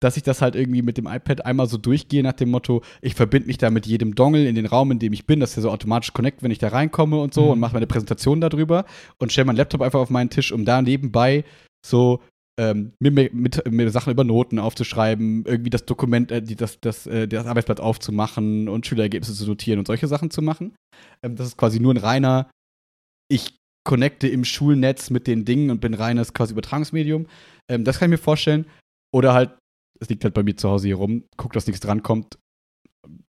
B: dass ich das halt irgendwie mit dem iPad einmal so durchgehe nach dem Motto, ich verbinde mich da mit jedem Dongle in den Raum, in dem ich bin, dass der so automatisch connect, wenn ich da reinkomme und so
A: Mhm.
B: und mache meine Präsentation darüber und stelle meinen Laptop einfach auf meinen Tisch, um da nebenbei so ähm, mir, mir, mit, mir Sachen über Noten aufzuschreiben, irgendwie das Dokument, äh, die, das, das, äh, das Arbeitsblatt aufzumachen und Schülerergebnisse zu notieren und solche Sachen zu machen. Ähm, das ist quasi nur ein reiner, ich connecte im Schulnetz mit den Dingen und bin reines quasi Übertragungsmedium. Ähm, das kann ich mir vorstellen. Oder halt, es liegt halt bei mir zu Hause hier rum, guck, dass nichts drankommt.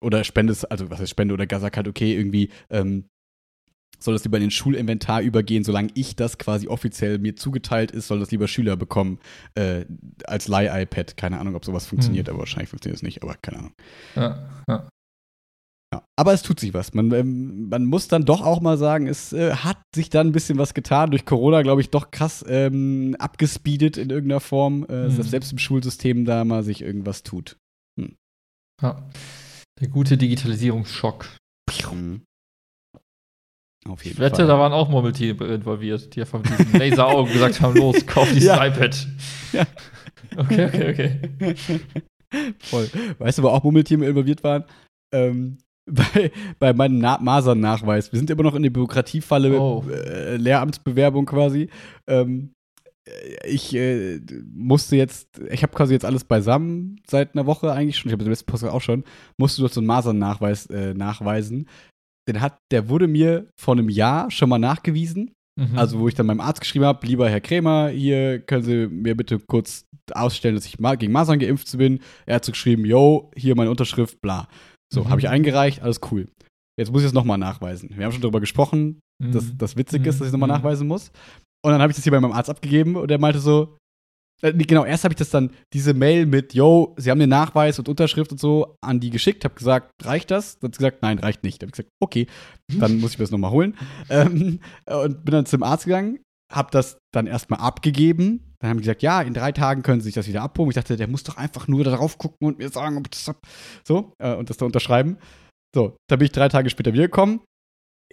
B: Oder spende es, also was heißt Spende oder gar sag halt, okay, irgendwie ähm, soll das lieber in den Schulinventar übergehen, solange ich das quasi offiziell mir zugeteilt ist, soll das lieber Schüler bekommen äh, als Leih-iPad. Keine Ahnung, ob sowas funktioniert, aber wahrscheinlich funktioniert es nicht, aber keine Ahnung.
A: Ja, ja.
B: Ja, aber es tut sich was. Man, ähm, man muss dann doch auch mal sagen, es äh, hat sich dann ein bisschen was getan. Durch Corona, glaube ich, doch krass ähm, abgespeedet in irgendeiner Form, äh,
A: Mhm.
B: dass selbst im Schulsystem da mal sich irgendwas tut.
A: ja. Der gute Digitalisierungsschock.
B: Mhm. Auf jeden
A: Ich wette,
B: Fall.
A: da waren auch Murmeltiere involviert, die von diesen Laseraugen gesagt haben: Los, kauf dieses
B: Ja.
A: iPad.
B: Ja.
A: Okay, okay, okay. (laughs)
B: Voll. Weißt du, wo auch Mummeltiere involviert waren? Ähm, bei, bei meinem Na Masern-Nachweis. Wir sind immer noch in der Bürokratiefalle,
A: Oh.
B: äh, Lehramtsbewerbung quasi. Ähm, äh, ich äh, musste jetzt, ich habe quasi jetzt alles beisammen seit einer Woche eigentlich schon, ich habe den letzten Post auch schon, musste dort so einen Masern-Nachweis äh, nachweisen. Den hat, der wurde mir vor einem Jahr schon mal nachgewiesen.
A: Mhm.
B: Also, wo ich dann meinem Arzt geschrieben habe, lieber Herr Krämer, hier können Sie mir bitte kurz ausstellen, dass ich mal gegen Masern geimpft bin. Er hat so geschrieben, yo, hier meine Unterschrift, bla. So,
A: Mhm.
B: habe ich eingereicht, alles cool. Jetzt muss ich es nochmal nachweisen. Wir haben schon darüber gesprochen, dass
A: Mhm.
B: das witzig ist, dass ich es nochmal
A: Mhm.
B: nachweisen muss. Und dann habe ich das hier bei meinem Arzt abgegeben und er meinte so, äh, genau, erst habe ich das dann, diese Mail mit, yo, Sie haben den Nachweis und Unterschrift und so an die geschickt, habe gesagt, reicht das? Dann hat sie gesagt, nein, reicht nicht. Habe ich gesagt, okay, dann muss ich mir das nochmal holen. Ähm, und bin dann zum Arzt gegangen, habe das dann erstmal abgegeben. Dann haben die gesagt, ja, in drei Tagen können Sie sich das wieder abholen. Ich dachte, der muss doch einfach nur darauf gucken und mir sagen, ob das. So, äh, und das da unterschreiben. So, da bin ich drei Tage später wiedergekommen.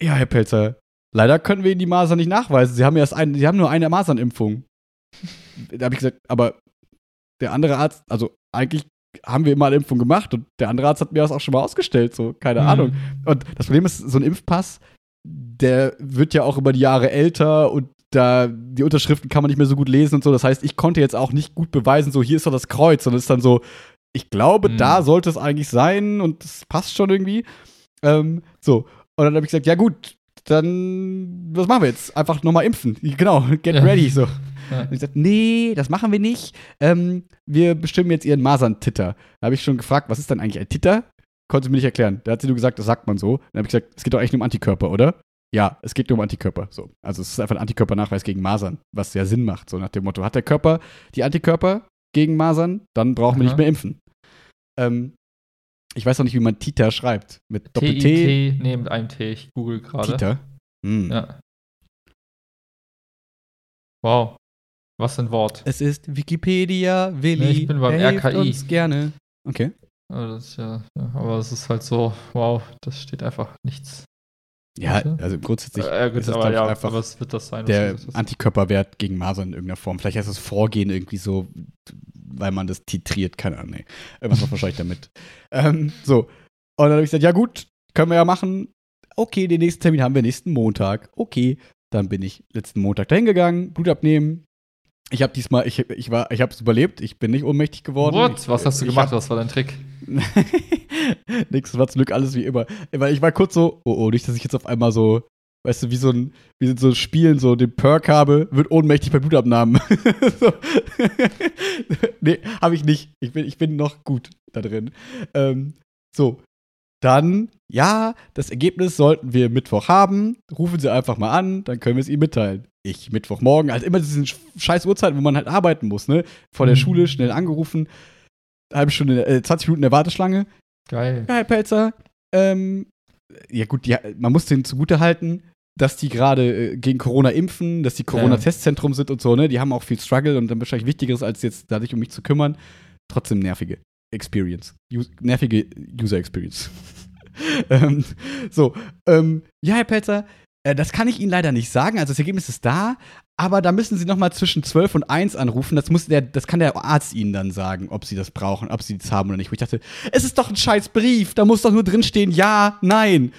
B: Ja, Herr Pelzer, leider können wir Ihnen die Masern nicht nachweisen. Sie haben erst ein, Sie haben nur eine Masernimpfung. da habe ich gesagt, aber der andere Arzt, also eigentlich haben wir immer eine Impfung gemacht und der andere Arzt hat mir das auch schon mal ausgestellt, so, keine
A: Mhm.
B: Ahnung. Und das Problem ist, so ein Impfpass, der wird ja auch über die Jahre älter und da die Unterschriften kann man nicht mehr so gut lesen und so. Das heißt, ich konnte jetzt auch nicht gut beweisen, so hier ist doch das Kreuz, sondern es ist dann so, ich glaube,
A: Mhm.
B: da sollte es eigentlich sein und das passt schon irgendwie. Ähm, so. Und dann habe ich gesagt, ja gut, dann was machen wir jetzt? Einfach nochmal impfen. Genau, (laughs) get
A: Ja.
B: ready. So.
A: Ja.
B: Und ich sagte, nee, das machen wir nicht. Ähm, wir bestimmen jetzt ihren Masern-Titter. Da habe ich schon gefragt, was ist denn eigentlich ein Titter? Konnte sie mir nicht erklären. Da hat sie nur gesagt, das sagt man so. Dann habe ich gesagt, es geht doch eigentlich nur um Antikörper, oder? Ja, es geht nur um Antikörper. So. Also es ist einfach ein Antikörpernachweis gegen Masern, was ja Sinn macht, so nach dem Motto, hat der Körper die Antikörper gegen Masern, dann brauchen wir nicht mehr impfen. Ähm, ich weiß noch nicht, wie man Titer schreibt. Mit Doppel-T.
A: T-I-T, nee, mit einem T. Ich google gerade.
B: Titer. Hm.
A: Ja. Wow. Was ein Wort.
B: Es ist Wikipedia, Willi.
A: Nee, ich bin beim
B: er hilft
A: RKI.
B: Uns gerne. Okay.
A: Aber das ist ja, ja, aber es ist halt so, wow, das steht einfach nichts.
B: Ja, also grundsätzlich
A: Äh, gut,
B: ist es,
A: aber
B: ich,
A: ja,
B: einfach
A: was wird das sein?
B: der
A: hast?
B: Antikörperwert gegen Masern in irgendeiner Form. Vielleicht heißt das Vorgehen irgendwie so, weil man das titriert, keine Ahnung. Nee. Irgendwas macht wahrscheinlich damit. (laughs) Ähm, so. Und dann habe ich gesagt, ja gut, können wir ja machen. Okay, den nächsten Termin haben wir nächsten Montag. Okay, dann bin ich letzten Montag dahin gegangen, Blut abnehmen. Ich habe diesmal, ich, ich war, ich habe es überlebt. Ich bin nicht ohnmächtig geworden.
A: What? Was hast du gemacht?
B: hab-
A: Was war dein Trick? (laughs)
B: Nix, war zum Glück alles wie immer. Weil ich war kurz so, oh, oh, nicht, dass ich jetzt auf einmal so, weißt du, wie so ein, wie so ein Spielen, so den Perk habe, wird ohnmächtig bei Blutabnahmen. (laughs) so. (laughs) nee, habe ich nicht. Ich bin, ich bin noch gut da drin. Ähm, so. Dann, ja, das Ergebnis sollten wir Mittwoch haben. Rufen Sie einfach mal an, dann können wir es Ihnen mitteilen. Ich Mittwochmorgen, also immer diese scheiß Uhrzeiten, wo man halt arbeiten muss, ne? Vor der
A: Mhm.
B: Schule schnell angerufen, halbe Stunde, äh, 20 Minuten in der Warteschlange.
A: Geil.
B: Ja, Herr Pelzer, ähm, ja gut, die, man muss denen zugute halten, dass die gerade äh, gegen Corona impfen, dass die Corona-Testzentrum sind und so, ne? Die haben auch viel Struggle und dann wahrscheinlich Wichtigeres, als jetzt da sich um mich zu kümmern. Trotzdem nervige Experience. Us nervige User Experience. (laughs) ähm, so, ähm, ja, Herr Pelzer, äh, das kann ich Ihnen leider nicht sagen. Also das Ergebnis ist da, aber da müssen sie noch mal zwischen 12 und 1 anrufen. Das, muss der, das kann der Arzt ihnen dann sagen, ob sie das brauchen, ob sie das haben oder nicht. Wo ich dachte, es ist doch ein scheiß Brief, da muss doch nur drinstehen, ja, nein.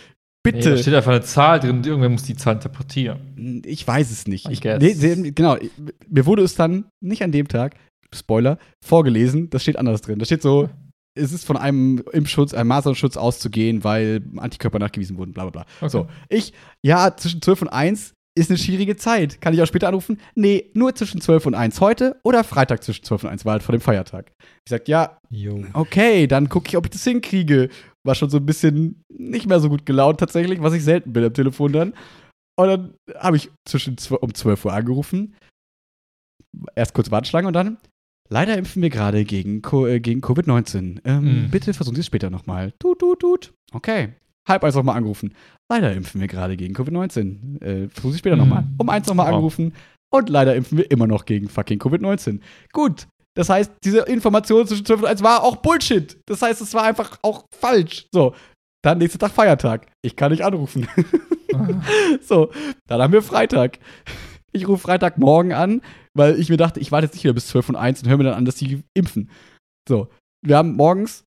B: Bitte.
A: Nee, da steht einfach eine Zahl drin und irgendwer muss die Zahl interpretieren.
B: Ich weiß es nicht. Ich, nee, genau, mir wurde es dann nicht an dem Tag, Spoiler, vorgelesen. Das steht anders drin. Da steht so, es ist von einem Impfschutz, einem Masernschutz auszugehen, weil Antikörper nachgewiesen wurden, bla bla bla.
A: Okay.
B: So, ich, ja, zwischen 12 und 1 ist eine schwierige Zeit. Kann ich auch später anrufen? Nee, nur zwischen 12 und 1 heute oder Freitag zwischen 12 und 1, war halt vor dem Feiertag. Ich sag, ja,
A: Jo.
B: okay, dann gucke ich, ob ich das hinkriege. War schon so ein bisschen nicht mehr so gut gelaunt tatsächlich, was ich selten bin am Telefon dann. Und dann habe ich zwischen zw- um 12 Uhr angerufen. Erst kurz Warteschlange und dann. Leider impfen wir gerade gegen, Co äh, gegen Covid-19. Ähm,
A: Mhm.
B: Bitte versuchen Sie es später nochmal. Tut, tut, tut. Okay. Halb eins nochmal angerufen. Leider impfen wir gerade gegen Covid-19. Äh, versuchen Sie es später
A: Mhm.
B: nochmal. Um eins nochmal
A: Oh.
B: angerufen. Und leider impfen wir immer noch gegen fucking Covid-19. Gut. Das heißt, diese Information zwischen 12 und 1 war auch Bullshit. Das heißt, es war einfach auch falsch. So. Dann nächster Tag Feiertag. Ich kann nicht anrufen. (laughs) (laughs) so, dann haben wir Freitag. Ich rufe Freitagmorgen an, weil ich mir dachte, ich warte jetzt nicht wieder bis 12 und 1 und höre mir dann an, dass die impfen. So, wir haben morgens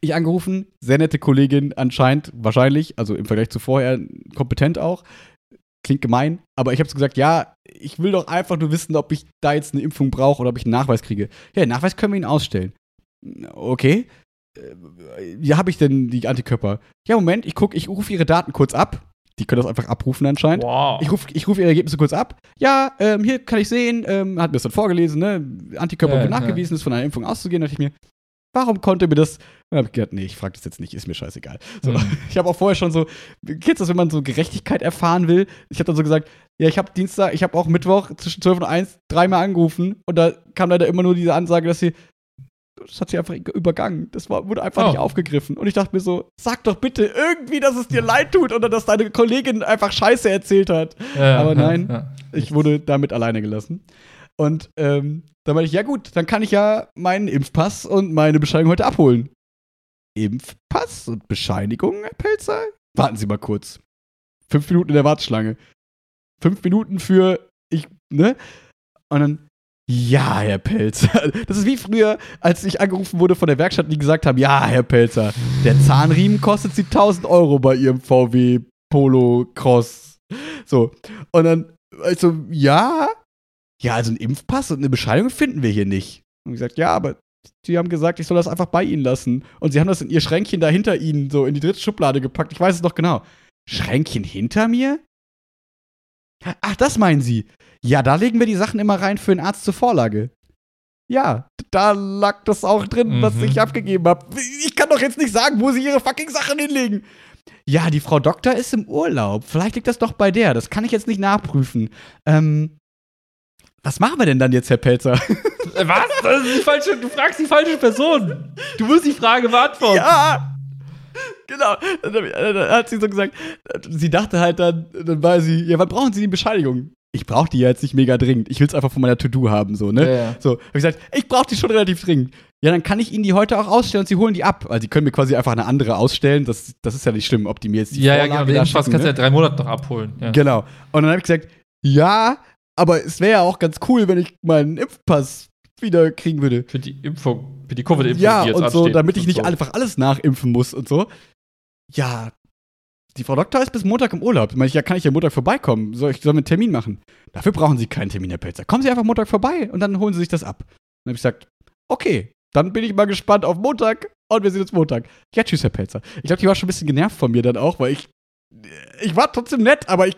B: ich angerufen, sehr nette Kollegin anscheinend, wahrscheinlich, also im Vergleich zu vorher kompetent auch. Klingt gemein, aber ich habe so gesagt, ja, ich will doch einfach nur wissen, ob ich da jetzt eine Impfung brauche oder ob ich einen Nachweis kriege. Ja, Nachweis können wir Ihnen ausstellen. Okay. Äh, Wie habe ich denn die Antikörper? Ja, Moment, ich gucke, ich rufe Ihre Daten kurz ab. Die können das einfach abrufen anscheinend.
A: Wow.
B: Ich rufe ich ruf Ihre Ergebnisse kurz ab. Ja, ähm, hier kann ich sehen, ähm, hat mir das dann vorgelesen, ne? Antikörper
A: Ja,
B: wird
A: ja.
B: nachgewiesen, ist von einer Impfung auszugehen. Da dachte ich mir, warum konnte mir das? Dann habe ich gedacht, nee, ich frage das jetzt nicht, ist mir scheißegal. So,
A: Mhm. (laughs)
B: Ich habe auch vorher schon so, kennst das, wenn man so Gerechtigkeit erfahren will? Ich habe dann so gesagt, ja, ich habe Dienstag, ich habe auch Mittwoch zwischen 12 und 1 dreimal angerufen und da kam leider immer nur diese Ansage, dass sie, das hat sie einfach übergangen. Das war, wurde einfach
A: Oh.
B: nicht aufgegriffen. Und ich dachte mir so, sag doch bitte irgendwie, dass es dir leid tut oder dass deine Kollegin einfach Scheiße erzählt hat.
A: Ja,
B: aber
A: ja,
B: nein.
A: ja.
B: Ich wurde damit alleine gelassen. Und ähm, dann meinte ich, ja gut, dann kann ich ja meinen Impfpass und meine Bescheinigung heute abholen. Impfpass und Bescheinigung, Herr Pelzer? Warten Sie mal kurz. Fünf Minuten in der Warteschlange. Fünf Minuten für ich, ne? Und dann, ja, Herr Pelzer. (laughs) Das ist wie früher, als ich angerufen wurde von der Werkstatt, die gesagt haben, ja, Herr Pelzer, der Zahnriemen kostet Sie 1000 Euro bei Ihrem VW Polo Cross. So. Und dann, also, ja, ja, also einen Impfpass und eine Bescheinigung finden wir hier nicht. Und gesagt, ja, aber sie haben gesagt, ich soll das einfach bei ihnen lassen. Und sie haben das in ihr Schränkchen da hinter ihnen, so in die dritte Schublade gepackt. Ich weiß es noch genau. Schränkchen hinter mir? Ach, das meinen sie. Ja, da legen wir die Sachen immer rein für den Arzt zur Vorlage. Ja, da lag das auch drin, was
A: Mhm.
B: ich abgegeben habe. Ich kann doch jetzt nicht sagen, wo sie ihre fucking Sachen hinlegen. Ja, die Frau Doktor ist im Urlaub. Vielleicht liegt das doch bei der. Das kann ich jetzt nicht nachprüfen. Ähm, was machen wir denn dann jetzt, Herr Pelzer?
A: Äh, Was? Das ist die falsche, du fragst die falsche Person. Du musst die Frage beantworten.
B: ja! Genau. Dann hat sie so gesagt, sie dachte halt dann, dann war sie, ja, wann brauchen Sie die Bescheinigung? Ich brauche die ja jetzt nicht mega dringend. Ich will es einfach von meiner To-Do haben, so, ne?
A: Ja, ja.
B: So, hab ich gesagt, ich brauche die schon relativ dringend. Ja, dann kann ich Ihnen die heute auch ausstellen und Sie holen die ab. Also, Sie können mir quasi einfach eine andere ausstellen. Das, das ist ja nicht schlimm, ob die mir jetzt die
A: Ja, ja,
B: Vorlage
A: genau.
B: da
A: Den
B: schicken,
A: kannst du
B: ne?
A: ja drei Monate noch abholen. Ja.
B: Genau. Und dann habe ich gesagt, ja, aber es wäre ja auch ganz cool, wenn ich meinen Impfpass wieder kriegen würde.
A: Für die Impfung, für die Covid-Impfung,
B: Ja,
A: die jetzt
B: und so, damit ich
A: und
B: nicht
A: so.
B: einfach alles nachimpfen muss und so. Ja, die Frau Doktor ist bis Montag im Urlaub. Da meine ich, ja, kann ich ja Montag vorbeikommen? Soll ich soll einen Termin machen? Dafür brauchen Sie keinen Termin, Herr Pelzer. Kommen Sie einfach Montag vorbei und dann holen Sie sich das ab. Dann habe ich gesagt, okay, dann bin ich mal gespannt auf Montag und wir sehen uns Montag. Ja, tschüss, Herr Pelzer. Ich glaube, die war schon ein bisschen genervt von mir dann auch, weil ich, ich war trotzdem nett, aber ich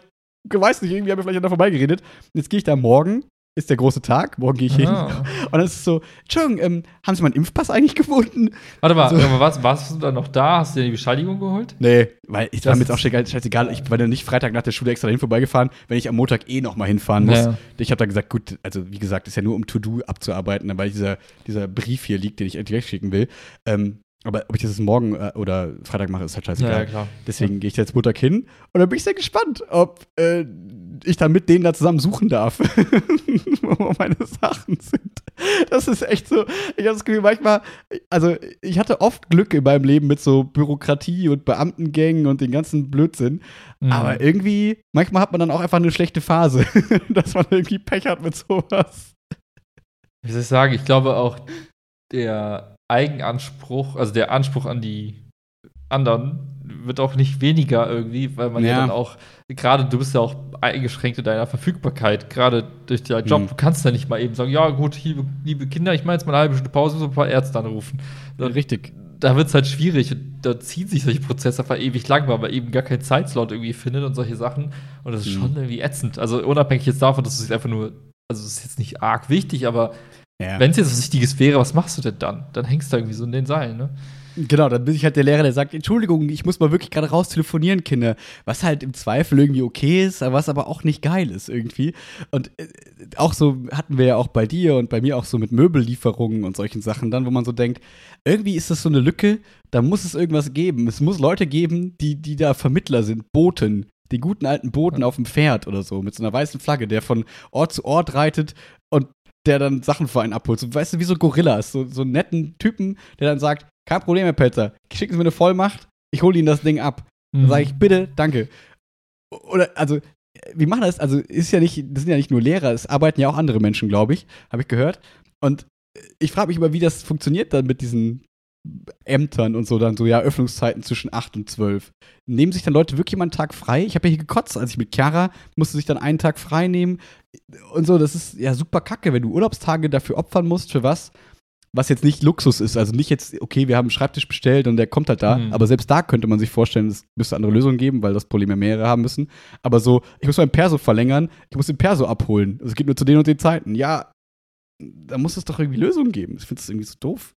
B: weiß nicht, irgendwie haben wir vielleicht an da vorbeigeredet. Jetzt gehe ich da morgen, ist der große Tag, morgen gehe ich hin.
A: Ah. (laughs)
B: Und dann ist es so, Entschuldigung, ähm, haben Sie meinen Impfpass eigentlich gefunden?
A: Warte mal,
B: So.
A: aber was, warst du dann noch da? Hast du dir die Bescheinigung geholt?
B: Nee, weil ich war mir jetzt auch scheißegal. Ich war dann nicht Freitag nach der Schule extra dahin vorbeigefahren, wenn ich am Montag eh noch mal hinfahren muss.
A: Ja.
B: Ich habe dann gesagt, gut, also wie gesagt, ist ja nur um To-Do abzuarbeiten, weil dieser, dieser Brief hier liegt, den ich endlich wegschicken will. Ähm, aber ob ich das jetzt morgen äh, oder Freitag mache, ist halt scheißegal.
A: Ja, ja, klar.
B: Deswegen gehe ich jetzt Montag hin und dann bin ich sehr gespannt, ob äh, ich dann mit denen da zusammen suchen darf, (laughs) wo meine Sachen sind. Das ist echt so. Ich habe das Gefühl, manchmal, also ich hatte oft Glück in meinem Leben mit so Bürokratie und Beamtengängen und den ganzen Blödsinn. Mhm. Aber irgendwie, manchmal hat man dann auch einfach eine schlechte Phase, (laughs) dass man irgendwie Pech hat mit sowas.
A: Wie soll ich sagen? Ich glaube auch, der Eigenanspruch, also der Anspruch an die anderen, wird auch nicht weniger irgendwie, weil man ja, ja dann auch, gerade du bist ja auch eingeschränkt in deiner Verfügbarkeit, gerade durch deinen Job. Mhm. Du kannst ja nicht mal eben sagen, ja gut, liebe, liebe Kinder, ich mache jetzt mal eine halbe Stunde Pause, so ein paar Ärzte anrufen.
B: Dann, Richtig.
A: Da wird es halt schwierig und da ziehen sich solche Prozesse einfach ewig lang, weil man eben gar keinen Zeitslot irgendwie findet und solche Sachen. Und das ist mhm. schon irgendwie ätzend. Also unabhängig jetzt davon, dass es einfach nur, also es ist jetzt nicht arg wichtig, aber ja. wenn es jetzt was Wichtiges wäre, was machst du denn dann? Dann hängst du irgendwie so in den Seilen, ne?
B: Genau, dann bin ich halt der Lehrer, der sagt, Entschuldigung, ich muss mal wirklich gerade raus telefonieren, Kinder. Was halt im Zweifel irgendwie okay ist, was aber auch nicht geil ist irgendwie. Und äh, auch so hatten wir ja auch bei dir und bei mir auch so mit Möbellieferungen und solchen Sachen dann, wo man so denkt, irgendwie ist das so eine Lücke, da muss es irgendwas geben. Es muss Leute geben, die, die da Vermittler sind, Boten, die guten alten Boten auf dem Pferd oder so, mit so einer weißen Flagge, der von Ort zu Ort reitet und der dann Sachen für einen abholt. So, weißt du, wie so Gorillas, so, so einen netten Typen, der dann sagt, kein Problem, Herr Pelzer. Schicken Sie mir eine Vollmacht, ich hole Ihnen das Ding ab. Mhm. Dann sage ich, bitte, danke. Oder, also, wie machen das? Also, ist ja nicht, das sind ja nicht nur Lehrer, es arbeiten ja auch andere Menschen, glaube ich, habe ich gehört. Und ich frage mich immer, wie das funktioniert dann mit diesen Ämtern und so, dann so, ja, Öffnungszeiten zwischen 8 und 12. Nehmen sich dann Leute wirklich mal einen Tag frei? Ich habe ja hier gekotzt, als ich mit Chiara musste sich dann einen Tag frei nehmen und so. Das ist ja super kacke, wenn du Urlaubstage dafür opfern musst, für was? was jetzt nicht Luxus ist. Also nicht jetzt, okay, wir haben einen Schreibtisch bestellt und der kommt halt da. Mhm. Aber selbst da könnte man sich vorstellen, es müsste andere Lösungen geben, weil das Problem ja mehrere haben müssen. Aber so, ich muss meinen Perso verlängern, ich muss den Perso abholen. Also es geht nur zu den und den Zeiten. Ja, da muss es doch irgendwie Lösungen geben. Ich finde das irgendwie so doof.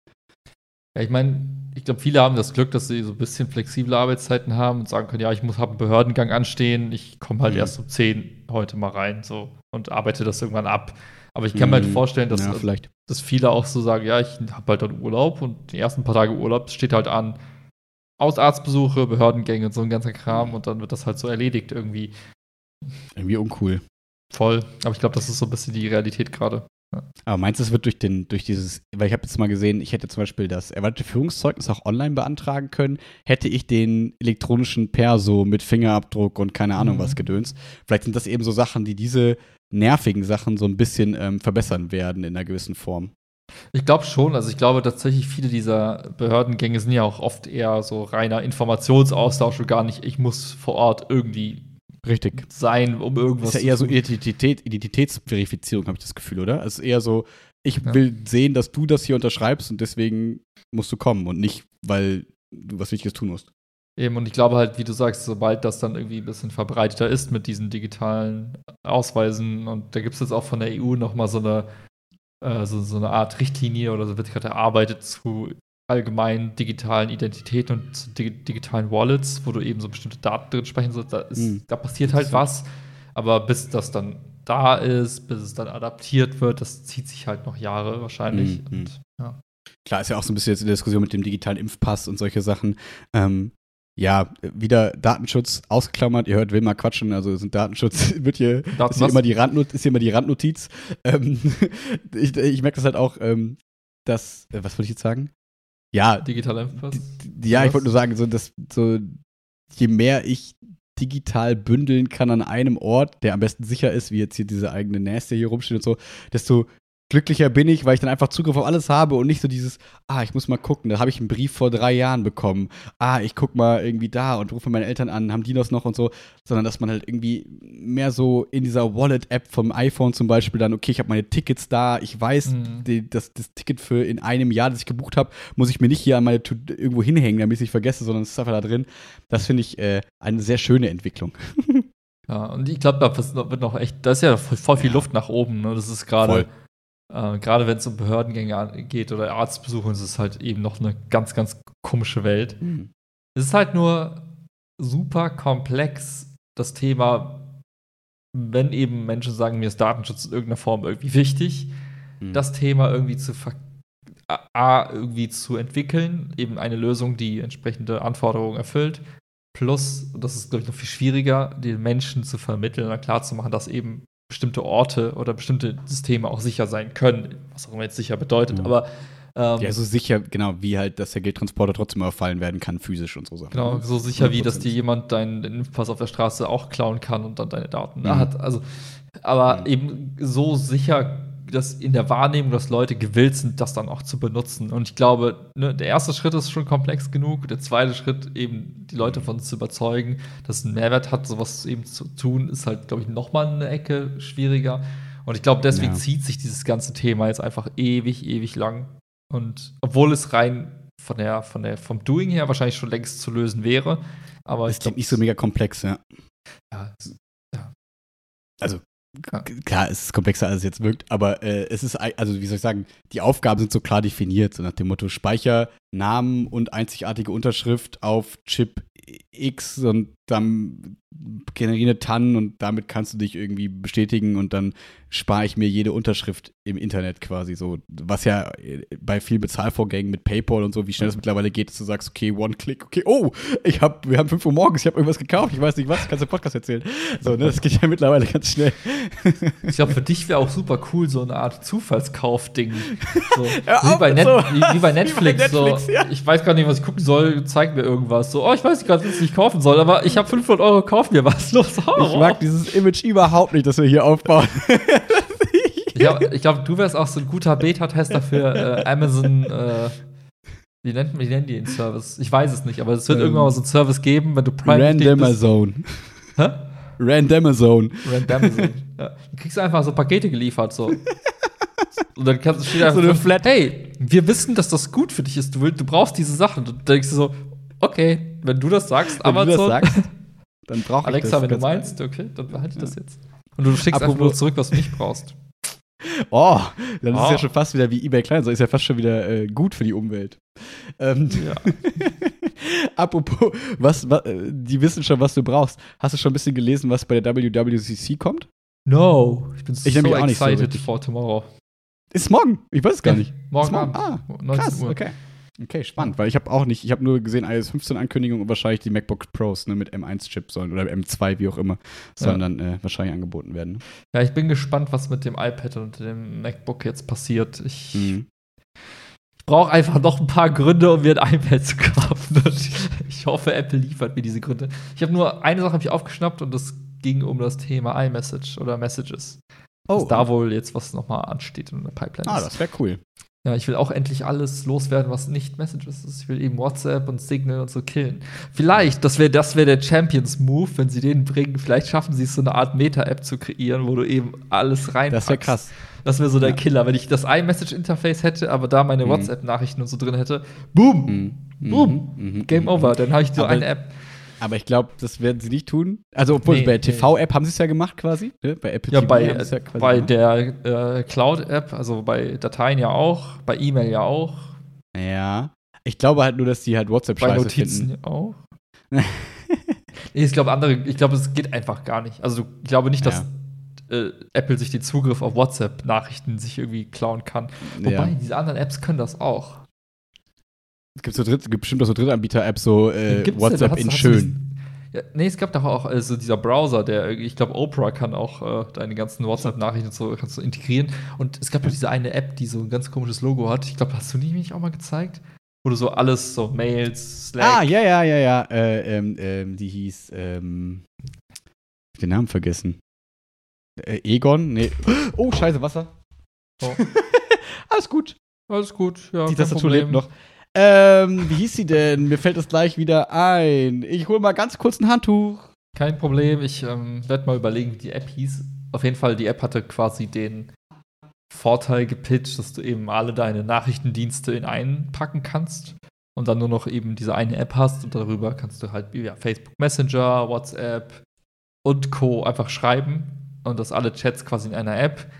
A: Ja, ich meine, ich glaube, viele haben das Glück, dass sie so ein bisschen flexible Arbeitszeiten haben und sagen können, ja, ich muss habe einen Behördengang anstehen, ich komme halt mhm. erst um 10 heute mal rein so und arbeite das irgendwann ab. Aber ich kann mir halt mhm. vorstellen, dass,
B: ja,
A: dass viele auch so sagen, ja, ich habe halt dann Urlaub und die ersten paar Tage Urlaub steht halt an. Ausarztbesuche, Behördengänge und so ein ganzer Kram und dann wird das halt so erledigt irgendwie.
B: Irgendwie uncool.
A: Voll. Aber ich glaube, das ist so ein bisschen die Realität gerade.
B: Ja. Aber meinst du, es wird durch, den, durch dieses, weil ich habe jetzt mal gesehen, ich hätte zum Beispiel das erwartete Führungszeugnis auch online beantragen können, hätte ich den elektronischen Perso mit Fingerabdruck und keine Ahnung mhm. was gedönst. Vielleicht sind das eben so Sachen, die diese nervigen Sachen so ein bisschen ähm, verbessern werden in einer gewissen Form.
A: Ich glaube schon. Also ich glaube tatsächlich, viele dieser Behördengänge sind ja auch oft eher so reiner Informationsaustausch und gar nicht, ich muss vor Ort irgendwie
B: Richtig.
A: sein, um irgendwas
B: zu. Ist ja eher so Identität, Identitätsverifizierung, habe ich das Gefühl, oder? Also eher so, ich ja. will sehen, dass du das hier unterschreibst und deswegen musst du kommen und nicht, weil du was Wichtiges tun musst.
A: Eben, und ich glaube halt, wie du sagst, sobald das dann irgendwie ein bisschen verbreiteter ist mit diesen digitalen Ausweisen, und da gibt es jetzt auch von der EU nochmal so eine, äh, so, so eine Art Richtlinie oder so wird gerade erarbeitet zu allgemeinen digitalen Identitäten und digitalen Wallets, wo du eben so bestimmte Daten drin sprechen sollst. Da, ist, mhm. da passiert halt was, aber bis das dann da ist, bis es dann adaptiert wird, das zieht sich halt noch Jahre wahrscheinlich. Mhm. Und, ja.
B: Klar, ist ja auch so ein bisschen jetzt in der Diskussion mit dem digitalen Impfpass und solche Sachen. Ähm, ja, wieder Datenschutz ausgeklammert. Ihr hört Wilma quatschen, also sind Datenschutz (laughs) wird hier, ist hier, immer die Randnot ist hier immer die Randnotiz. Ähm, (laughs) ich, ich merke das halt auch, ähm, dass, äh, was wollte ich jetzt sagen? Ja.
A: Digitaler Impfpass?
B: Ja, ich wollte nur sagen, so, dass, so, je mehr ich digital bündeln kann an einem Ort, der am besten sicher ist, wie jetzt hier diese eigene Näste hier rumsteht und so, desto glücklicher bin ich, weil ich dann einfach Zugriff auf alles habe und nicht so dieses, ah, ich muss mal gucken, da habe ich einen Brief vor drei Jahren bekommen, ah, ich guck mal irgendwie da und rufe meine Eltern an, haben die das noch und so, sondern dass man halt irgendwie mehr so in dieser Wallet-App vom iPhone zum Beispiel dann, okay, ich habe meine Tickets da, ich weiß, mhm. die, das, das Ticket für in einem Jahr, das ich gebucht habe, muss ich mir nicht hier an meine irgendwo hinhängen, damit ich es nicht vergesse, sondern es ist einfach da drin. Das finde ich äh, eine sehr schöne Entwicklung. (laughs)
A: ja, und ich glaube, da wird noch echt, da ist ja voll, voll viel Luft nach oben, ne? Das ist gerade äh, Gerade wenn es um Behördengänge geht oder Arztbesuche, ist es halt eben noch eine ganz, ganz komische Welt. Mhm. Es ist halt nur super komplex, das Thema, wenn eben Menschen sagen, mir ist Datenschutz in irgendeiner Form irgendwie wichtig, mhm. das Thema irgendwie zu A, irgendwie zu entwickeln, eben eine Lösung, die entsprechende Anforderungen erfüllt, plus, und das ist, glaube ich, noch viel schwieriger, den Menschen zu vermitteln und klarzumachen, dass eben bestimmte Orte oder bestimmte Systeme auch sicher sein können, was auch immer jetzt sicher bedeutet,
B: Mhm.
A: aber ähm,
B: Ja, so sicher, genau, wie halt, dass der Geldtransporter trotzdem überfallen werden kann, physisch und so Sachen.
A: Genau,
B: ne?
A: so sicher wie, dass
B: 100%.
A: dir jemand deinen deinen Impfpass auf der Straße auch klauen kann und dann deine Daten
B: Mhm.
A: hat. Also, aber
B: Mhm.
A: eben so sicher, dass in der Wahrnehmung, dass Leute gewillt sind, das dann auch zu benutzen. Und ich glaube, ne, der erste Schritt ist schon komplex genug. Der zweite Schritt, eben die Leute von zu überzeugen, dass es einen Mehrwert hat, sowas eben zu tun, ist halt, glaube ich, noch mal eine Ecke schwieriger. Und ich glaube, deswegen
B: Ja.
A: zieht sich dieses ganze Thema jetzt einfach ewig, ewig lang. Und obwohl es rein von der, von der, vom Doing her wahrscheinlich schon längst zu lösen wäre. Aber
B: Das
A: ich
B: klingt nicht so mega komplex, ja.
A: Ja, es-
B: Also,
A: Ja.
B: k- klar, es ist komplexer, als es jetzt wirkt, aber äh, es ist, also wie soll ich sagen, die Aufgaben sind so klar definiert, so nach dem Motto Speicher, Namen und einzigartige Unterschrift auf Chip X und dann generiere TAN und damit kannst du dich irgendwie bestätigen und dann spare ich mir jede Unterschrift im Internet quasi so, was ja äh, bei vielen Bezahlvorgängen mit PayPal und so, wie schnell das mittlerweile geht, dass du sagst, okay, One-Click, okay, oh, ich hab, wir haben 5 Uhr morgens, ich habe irgendwas gekauft, ich weiß nicht was, kannst du im Podcast erzählen. So, ne, das geht ja mittlerweile ganz schnell.
A: Ich glaube, für dich wäre auch super cool, so eine Art Zufallskauf-Ding. So, (laughs)
B: Hör
A: wie, bei
B: so.
A: wie, wie bei (laughs) Netflix.
B: Netflix,
A: so.
B: ja.
A: Ich weiß gar nicht, was ich gucken soll, zeig mir irgendwas. So, oh, ich weiß gerade, was ich kaufen soll, aber ich habe 500 Euro, kauf mir was. Los, oh,
B: Ich mag dieses Image überhaupt nicht, das wir hier aufbauen. (laughs)
A: Ich glaube, glaub, du wärst auch so ein guter Beta-Tester für äh, Amazon. Äh, wie, nennt, wie nennen die den Service? Ich weiß es nicht, aber es wird
B: Ähm,
A: irgendwann mal so einen Service geben, wenn du bist.
B: Randomazone.
A: Hä?
B: Randomazone.
A: Randomizon. ja. Dann kriegst du einfach so Pakete geliefert, so. (laughs) Und dann kannst du steht einfach
B: So eine Flat-
A: Hey, wir wissen, dass das gut für dich ist. Du, willst, du brauchst diese Sachen. Und dann denkst du so, okay, wenn du das sagst,
B: Wenn du das
A: Amazon.
B: sagst, dann brauche ich
A: Alexa,
B: das.
A: wenn du meinst, okay, dann behalte ich das jetzt. Und du schickst einfach
B: Apropos-
A: nur zurück, was du nicht brauchst. (laughs)
B: Oh, dann ist es
A: Oh.
B: ja schon fast wieder wie eBay Kleinanzeigen. Ist ja fast schon wieder äh, gut für die Umwelt. Ähm,
A: Ja. (laughs)
B: Apropos, was, wa- äh, die wissen schon, was du brauchst. Hast du schon ein bisschen gelesen, was bei der WWCC kommt?
A: No, ich bin
B: Ich
A: so
B: nämlich auch nicht so
A: excited
B: richtig.
A: for tomorrow.
B: Ist morgen. Ich weiß es gar nicht.
A: Morgen
B: morgen.
A: Abend.
B: Ah,
A: 19
B: Krass,
A: Uhr.
B: okay. Okay, spannend, weil ich habe auch nicht, ich habe nur gesehen, iOS 15 Ankündigung und wahrscheinlich die MacBook Pros ne, mit M1-Chip sollen oder M2, wie auch immer, sollen dann äh, wahrscheinlich angeboten werden.
A: Ja, ich bin gespannt, was mit dem iPad und dem MacBook jetzt passiert. Ich
B: Mhm.
A: brauche einfach noch ein paar Gründe, um mir ein iPad zu kaufen. Ich hoffe, Apple liefert mir diese Gründe. Ich habe nur eine Sache hab ich aufgeschnappt und das ging um das Thema iMessage oder Messages.
B: Oh,
A: Dass da wohl jetzt was nochmal ansteht in der Pipeline.
B: ah,
A: ist.
B: das wäre cool.
A: Ja, ich will auch endlich alles loswerden, was nicht Messages ist. Ich will eben WhatsApp und Signal und so killen. Vielleicht, das wäre das wär der Champions-Move, wenn sie den bringen. Vielleicht schaffen sie es, so eine Art Meta-App zu kreieren, wo du eben alles reinpackst.
B: Das wäre krass.
A: Das wäre so der
B: Ja.
A: Killer. Wenn ich das iMessage-Interface hätte, aber da meine
B: Mhm.
A: WhatsApp-Nachrichten und so drin hätte, boom,
B: Mhm.
A: Boom.
B: Mhm.
A: Game
B: Mhm.
A: over. Dann habe ich so
B: Aber-
A: eine App.
B: Aber ich glaube, das werden sie nicht tun. Also, obwohl
A: Nee,
B: bei der. TV-App haben sie es ja gemacht quasi. Ne? Bei Apple
A: Ja,
B: TV
A: bei,
B: ja quasi
A: bei
B: gemacht.
A: der äh, Cloud-App, also bei Dateien ja auch, bei E-Mail ja auch,
B: Ja. Ich glaube halt nur, dass die halt WhatsApp
A: bei
B: scheiße
A: Notizen
B: finden.
A: ja auch. (laughs) nee, ich glaube, andere, ich glaube, es geht einfach gar nicht. Also, ich glaube nicht, dass äh, Apple sich den Zugriff auf WhatsApp-Nachrichten sich irgendwie klauen kann. Wobei,
B: Ja.
A: diese anderen Apps können das auch.
B: Es gibt, so Dritt, gibt bestimmt auch so Drittanbieter-Apps, so äh? WhatsApp
A: Hast-
B: in
A: hast
B: schön.
A: Ja, nee, es gab doch auch also dieser Browser, der, ich glaube, Oprah kann auch äh, deine ganzen WhatsApp-Nachrichten und so kannst du integrieren. Und es gab doch diese eine App, die so ein ganz komisches Logo hat. Ich glaube, hast du die mich auch mal gezeigt? Wo du so alles, so Mails, Slack.
B: Ah, ja, ja, ja, ja. Äh, ähm, ähm, die hieß, ähm, hab den Namen vergessen. Äh, Egon? Nee. (gasps) Oh, scheiße, Wasser.
A: Oh. (laughs)
B: Alles gut.
A: Alles gut, ja.
B: Die Tastatur lebt noch. Ähm, wie hieß sie denn? Mir fällt es gleich wieder ein. Ich hole mal ganz kurz ein Handtuch.
A: Kein Problem, ich ähm, werde mal überlegen, wie die App hieß. Auf jeden Fall, die App hatte quasi den Vorteil gepitcht, dass du eben alle deine Nachrichtendienste in einen packen kannst und dann nur noch eben diese eine App hast und darüber kannst du halt ja, Facebook Messenger, WhatsApp und Co. einfach schreiben und das alle Chats quasi in einer App.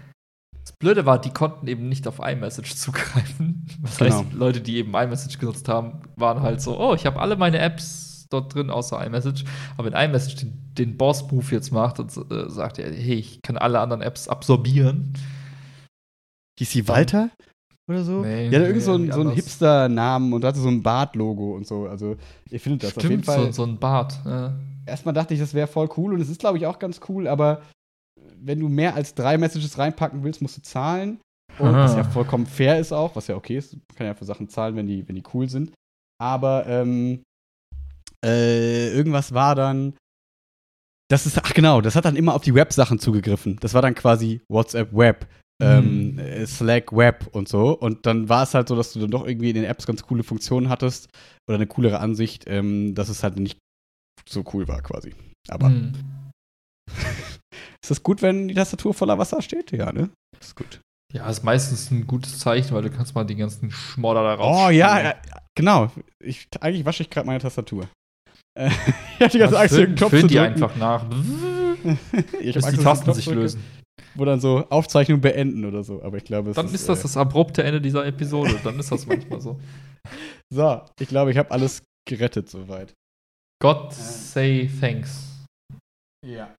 A: Das Blöde war, die konnten eben nicht auf iMessage zugreifen. (laughs) Das heißt,
B: Genau.
A: Leute, die eben iMessage genutzt haben, waren halt so, oh, ich habe alle meine Apps dort drin, außer iMessage. Aber wenn iMessage den, den Boss-Move jetzt macht und äh, sagt, er, hey, ich kann alle anderen Apps absorbieren.
B: Hieß sie Walter? Oder so?
A: Nee,
B: die hatte irgend
A: nee,
B: so
A: irgendwie
B: so einen
A: anders.
B: Hipster-Namen und hatte so ein Bart-Logo und so. Also, ihr findet das auf jeden
A: Stimmt,
B: Fall.
A: so, so ein Bart. Ja.
B: Erstmal dachte ich, das wäre voll cool und es ist, glaube ich, auch ganz cool, aber wenn du mehr als drei Messages reinpacken willst, musst du zahlen. Und was ja vollkommen fair ist auch, was ja okay ist. Man kann ja für Sachen zahlen, wenn die, wenn die cool sind. Aber ähm, äh, irgendwas war dann. Das ist, ach genau, das hat dann immer auf die Web-Sachen zugegriffen. Das war dann quasi WhatsApp Web, ähm,
A: Hm.
B: Slack Web und so. Und dann war es halt so, dass du dann doch irgendwie in den Apps ganz coole Funktionen hattest oder eine coolere Ansicht, ähm, dass es halt nicht so cool war quasi. Aber
A: Hm. (laughs)
B: ist das gut, wenn die Tastatur voller Wasser steht? Ja, ne? Das ist gut.
A: Ja, ist meistens ein gutes Zeichen, weil du kannst mal die ganzen Schmodder da raus.
B: Oh ja, ja, genau. Ich, eigentlich wasche ich gerade meine Tastatur. Äh, (laughs) ich hatte die ganze Angst, den Knopf zu
A: die
B: drücken.
A: einfach nach, (laughs)
B: ich
A: bis
B: Angst, dass
A: die Tasten sich lösen.
B: Wo dann so Aufzeichnung beenden oder so. Aber ich glaube, es
A: Dann ist das
B: äh,
A: das abrupte Ende dieser Episode. Dann ist das manchmal so. (laughs)
B: So, ich glaube, ich habe alles gerettet soweit.
A: God say thanks.
B: Ja.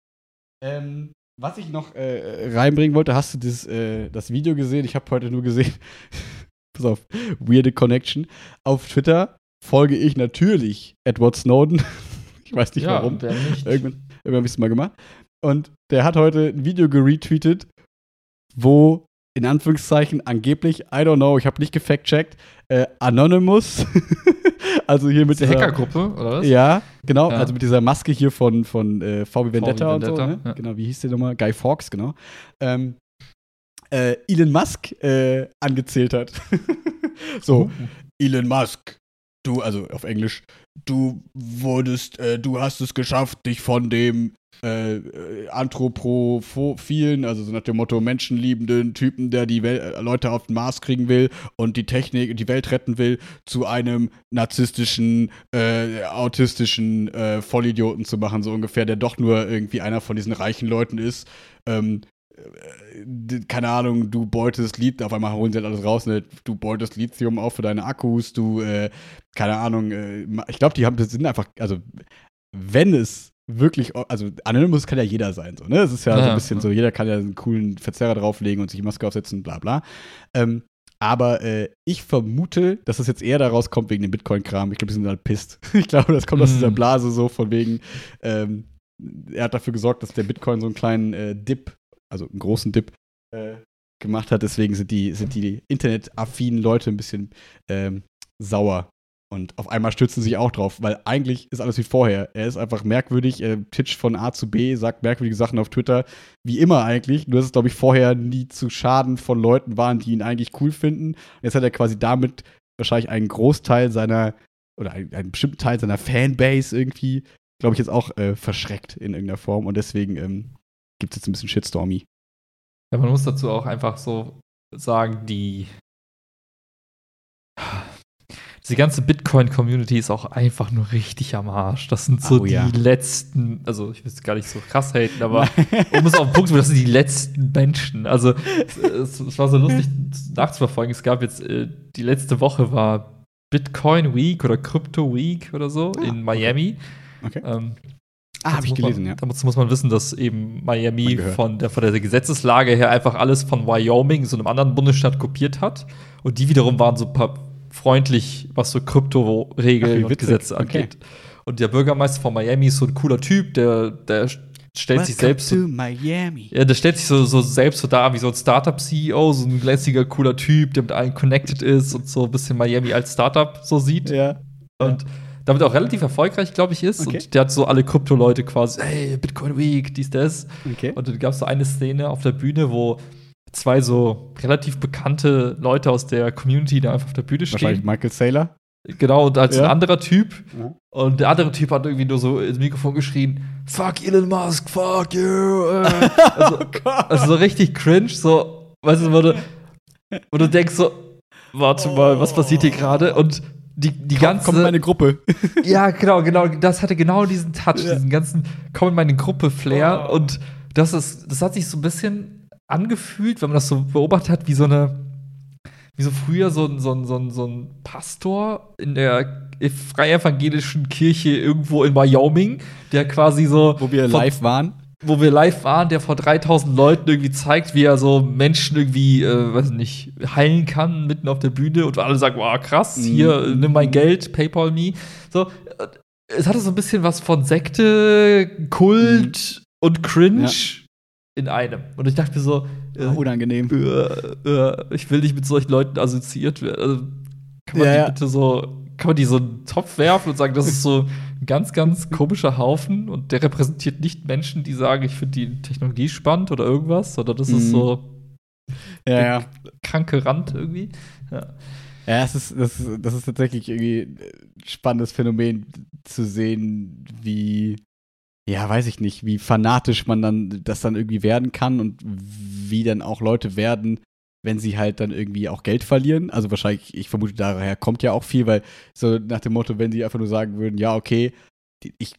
B: Ähm, was ich noch äh, reinbringen wollte, hast du das, äh, das Video gesehen? Ich habe heute nur gesehen, (laughs) pass auf, weirde Connection. Auf Twitter folge ich natürlich Edward Snowden. (laughs) ich weiß nicht
A: ja,
B: warum.
A: wer nicht?
B: Irgendwann, irgendwann habe ich es mal gemacht. Und der hat heute ein Video geretweetet, wo in Anführungszeichen angeblich, I don't know, ich habe nicht gefact-checkt, äh, Anonymous, (laughs) also hier mit dieser
A: Hackergruppe, oder was?
B: ja, genau.
A: Ja.
B: Also mit dieser Maske hier von, von äh, VW Vendetta, und so.
A: Vendetta,
B: Ne?
A: ja.
B: Genau, wie hieß der nochmal? Guy Fawkes, genau. Ähm, äh, Elon Musk äh, angezählt hat. (laughs) so,
A: Uh.
B: Elon Musk, du, also auf Englisch, du wurdest, äh, du hast es geschafft, dich von dem äh, äh, anthropophilen, also so nach dem Motto menschenliebenden Typen, der die Wel äh, Leute auf den Mars kriegen will und die Technik, die Welt retten will, zu einem narzisstischen, äh, autistischen äh, Vollidioten zu machen, so ungefähr, der doch nur irgendwie einer von diesen reichen Leuten ist. Ähm, äh, keine Ahnung, du beutest Lithium, auf einmal holen sie halt alles raus, ne? du beutest Lithium auf für deine Akkus, du, äh, keine Ahnung, äh, ich glaube, die haben, das sind einfach, also, wenn es wirklich, also Anonymous kann ja jeder sein, so, ne? Es ist ja, so
A: Ja,
B: ein bisschen
A: ja.
B: so, jeder kann ja einen coolen Verzerrer drauflegen und sich die Maske aufsetzen, bla bla. Ähm, aber äh, ich vermute, dass das jetzt eher daraus kommt wegen dem Bitcoin-Kram. Ich glaube, die sind halt pisst. (laughs) Ich glaube, das kommt aus dieser Blase so von wegen, ähm, er hat dafür gesorgt, dass der Bitcoin so einen kleinen äh, Dip, also einen großen Dip, äh, gemacht hat. Deswegen sind die, sind die internetaffinen Leute ein bisschen ähm, sauer. Und auf einmal stürzen sie sich auch drauf, weil eigentlich ist alles wie vorher. Er ist einfach merkwürdig, er titscht von A zu B, sagt merkwürdige Sachen auf Twitter, wie immer eigentlich. Nur dass es, glaube ich, vorher nie zu Schaden von Leuten waren, die ihn eigentlich cool finden. Jetzt hat er quasi damit wahrscheinlich einen Großteil seiner, oder einen, einen bestimmten Teil seiner Fanbase irgendwie, glaube ich, jetzt auch äh, verschreckt in irgendeiner Form. Und deswegen ähm, gibt es jetzt ein bisschen Shitstormy.
A: Ja, man muss dazu auch einfach so sagen, die diese ganze Bitcoin-Community ist auch einfach nur richtig am Arsch. Das sind so
B: Oh,
A: die
B: ja.
A: letzten, also ich will es gar nicht so krass haten, aber (laughs) um es auf den Punkt zu bringen, das sind die letzten Menschen. Also es, es, war so lustig nachzuverfolgen. Es gab jetzt, äh, die letzte Woche war Bitcoin Week oder Crypto Week oder so
B: Ah,
A: in Miami.
B: Okay.
A: Ähm,
B: Ah, habe ich
A: muss
B: gelesen,
A: man,
B: ja.
A: Dazu muss man wissen, dass eben Miami von der, von der Gesetzeslage her einfach alles von Wyoming, so einem anderen Bundesstaat, kopiert hat. Und die wiederum waren so pa- freundlich, was so Krypto-Regeln und. Gesetze
B: Okay.
A: angeht. Und der Bürgermeister von Miami ist so ein cooler Typ, der, der stellt sich selbst so,
B: Miami.
A: ja, der stellt sich so, so selbst so dar wie so ein Startup-CEO, so ein lässiger, cooler Typ, der mit allen connected ist und so ein bisschen Miami als Startup so sieht.
B: Ja.
A: Und damit auch relativ erfolgreich, glaube ich, ist.
B: Okay.
A: Und der hat so alle Krypto-Leute quasi, hey, Bitcoin Week, dies, das.
B: Okay.
A: Und dann gab es so eine Szene auf der Bühne, wo zwei so relativ bekannte Leute aus der Community da einfach auf der Bühne
B: Wahrscheinlich
A: stehen.
B: Michael Saylor.
A: Genau, und als
B: Ja.
A: ein anderer Typ.
B: Ja.
A: Und der andere Typ hat irgendwie nur so ins Mikrofon geschrien, fuck Elon Musk, fuck you. äh." (laughs) also,
B: oh
A: also so richtig cringe, so, weißt du, wo du, wo du denkst so, warte mal, was passiert hier gerade? Und die, die ganze
B: Kommt meine Gruppe. (laughs)
A: ja, genau, genau. Das hatte genau diesen Touch,
B: Ja.
A: diesen ganzen Komm in meine Gruppe-Flair.
B: Oh.
A: Und das ist, das hat sich so ein bisschen angefühlt, wenn man das so beobachtet hat, wie so eine, wie so früher so ein, so ein, so ein, so ein Pastor in der freievangelischen Kirche irgendwo in Wyoming, der quasi so,
B: Wo wir live waren.
A: Wo wir live waren, der vor 3000 Leuten irgendwie zeigt, wie er so Menschen irgendwie, äh, weiß nicht, heilen kann mitten auf der Bühne und alle sagen, wow, krass, hier,
B: Mhm.
A: äh, nimm mein Geld, PayPal me. So, äh, es hatte so ein bisschen was von Sekte, Kult und Cringe. in einem. Und ich dachte mir so,
B: äh, unangenehm.
A: Äh, äh, ich will nicht mit solchen Leuten assoziiert werden. Also, kann man
B: Ja,
A: die
B: ja.
A: bitte so, kann man die so in einen Topf werfen und sagen, das ist so ein ganz, ganz komischer Haufen und der repräsentiert nicht Menschen, die sagen, ich finde die Technologie spannend oder irgendwas, sondern das ist
B: Mhm.
A: so
B: Ja, ja.
A: kranke Rand irgendwie. Ja.
B: Ja, es ist, das, ist, das ist tatsächlich irgendwie ein spannendes Phänomen zu sehen, wie, ja, weiß ich nicht, wie fanatisch man dann das dann irgendwie werden kann und wie dann auch Leute werden, wenn sie halt dann irgendwie auch Geld verlieren. Also wahrscheinlich, ich vermute, daher kommt ja auch viel, weil so nach dem Motto, wenn sie einfach nur sagen würden, ja, okay, ich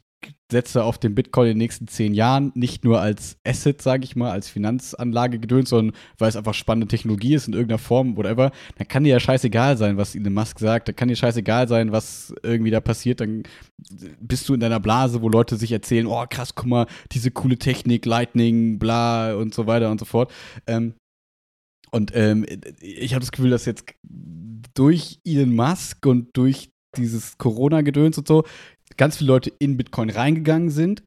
B: setze auf den Bitcoin in den nächsten zehn Jahren nicht nur als Asset, sage ich mal, als Finanzanlage gedöns, sondern weil es einfach spannende Technologie ist in irgendeiner Form, whatever, dann kann dir ja scheißegal sein, was Elon Musk sagt, dann kann dir scheißegal sein, was irgendwie da passiert, dann bist du in deiner Blase, wo Leute sich erzählen, oh krass, guck mal, diese coole Technik, Lightning, bla und so weiter und so fort. Ähm, und ähm, ich habe das Gefühl, dass jetzt durch Elon Musk und durch dieses Corona-Gedöns und so ganz viele Leute in Bitcoin reingegangen sind,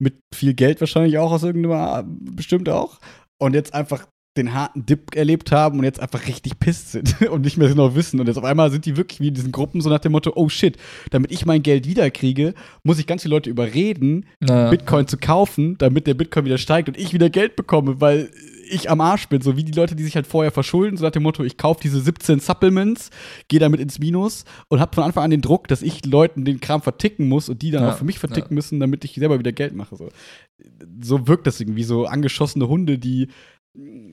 B: mit viel Geld wahrscheinlich auch aus irgendeiner bestimmt auch, und jetzt einfach den harten Dip erlebt haben und jetzt einfach richtig pisst sind (laughs) und nicht mehr genau wissen. Und jetzt auf einmal sind die wirklich wie in diesen Gruppen so nach dem Motto, oh shit, damit ich mein Geld wiederkriege, muss ich ganz viele Leute überreden,
A: Naja.
B: Bitcoin zu kaufen, damit der Bitcoin wieder steigt und ich wieder Geld bekomme, weil ich am Arsch bin. So wie die Leute, die sich halt vorher verschulden, so nach dem Motto, ich kaufe diese 17 Supplements, gehe damit ins Minus und habe von Anfang an den Druck, dass ich Leuten den Kram verticken muss und die dann
A: Ja,
B: auch für mich verticken
A: ja.
B: müssen, damit ich selber wieder Geld mache. So, so wirkt das irgendwie, so angeschossene Hunde, die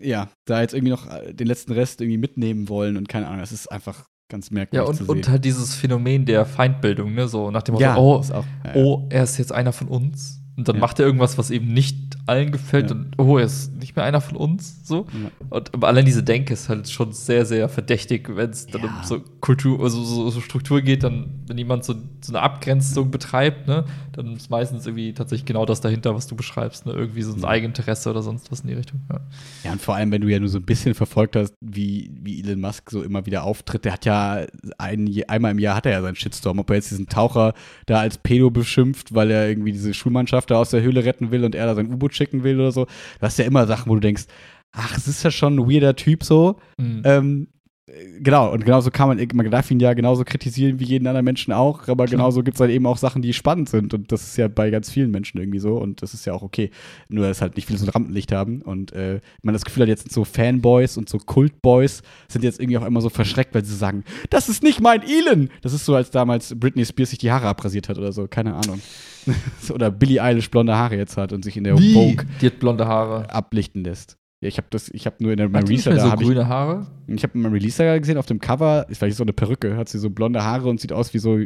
B: ja, da jetzt irgendwie noch äh, den letzten Rest irgendwie mitnehmen wollen und keine Ahnung, das ist einfach ganz merkwürdig
A: Ja, und,
B: zu sehen.
A: und halt dieses Phänomen der Feindbildung, ne? So nach dem Motto,
B: ja,
A: oh,
B: auch, ja.
A: oh, er ist jetzt einer von uns. Und dann
B: Ja.
A: macht er irgendwas, was eben nicht allen gefällt.
B: Ja.
A: Und oh, er ist nicht mehr einer von uns. So.
B: Ja.
A: Und aber allein diese Denke ist halt schon sehr, sehr verdächtig, wenn es dann um so Kultur, also so, so Struktur geht, dann, wenn jemand so, so eine Abgrenzung betreibt, ne, dann ist meistens irgendwie tatsächlich genau das dahinter, was du beschreibst, ne? Irgendwie so ein. Eigeninteresse oder sonst was in die Richtung. Ja.
B: Ja, und vor allem, wenn du ja nur so ein bisschen verfolgt hast, wie, wie Elon Musk so immer wieder auftritt, der hat ja ein, einmal im Jahr hat er ja seinen Shitstorm, ob er jetzt diesen Taucher da als Pedo beschimpft, weil er irgendwie diese Schulmannschaft da aus der Höhle retten will und er da sein U-Boot schicken will oder so. Du hast ja immer Sachen, wo du denkst, ach, es ist ja schon ein weirder Typ so.
A: Mhm.
B: Ähm, äh, genau, und genauso kann man, man darf ihn ja genauso kritisieren wie jeden anderen Menschen auch, aber genauso gibt es halt eben auch Sachen, die spannend sind und das ist ja bei ganz vielen Menschen irgendwie so und das ist ja auch okay. Nur, dass halt nicht viele so ein Rampenlicht haben und äh, man das Gefühl hat, jetzt sind so Fanboys und so Kultboys sind jetzt irgendwie auch immer so verschreckt, weil sie sagen, das ist nicht mein Elon! Das ist so, als damals Britney Spears sich die Haare abrasiert hat oder so, keine Ahnung. (laughs) oder Billie Eilish blonde Haare jetzt hat und sich in der
A: Wie?
B: Vogue
A: Die hat blonde Haare.
B: ablichten lässt. Ja, ich habe das, ich habe nur in der
A: Hat mehr
B: da
A: so
B: habe ich
A: grüne Haare?
B: ich habe mal Releaser gesehen auf dem Cover, ist vielleicht so eine Perücke, hat sie so blonde Haare und sieht aus wie so,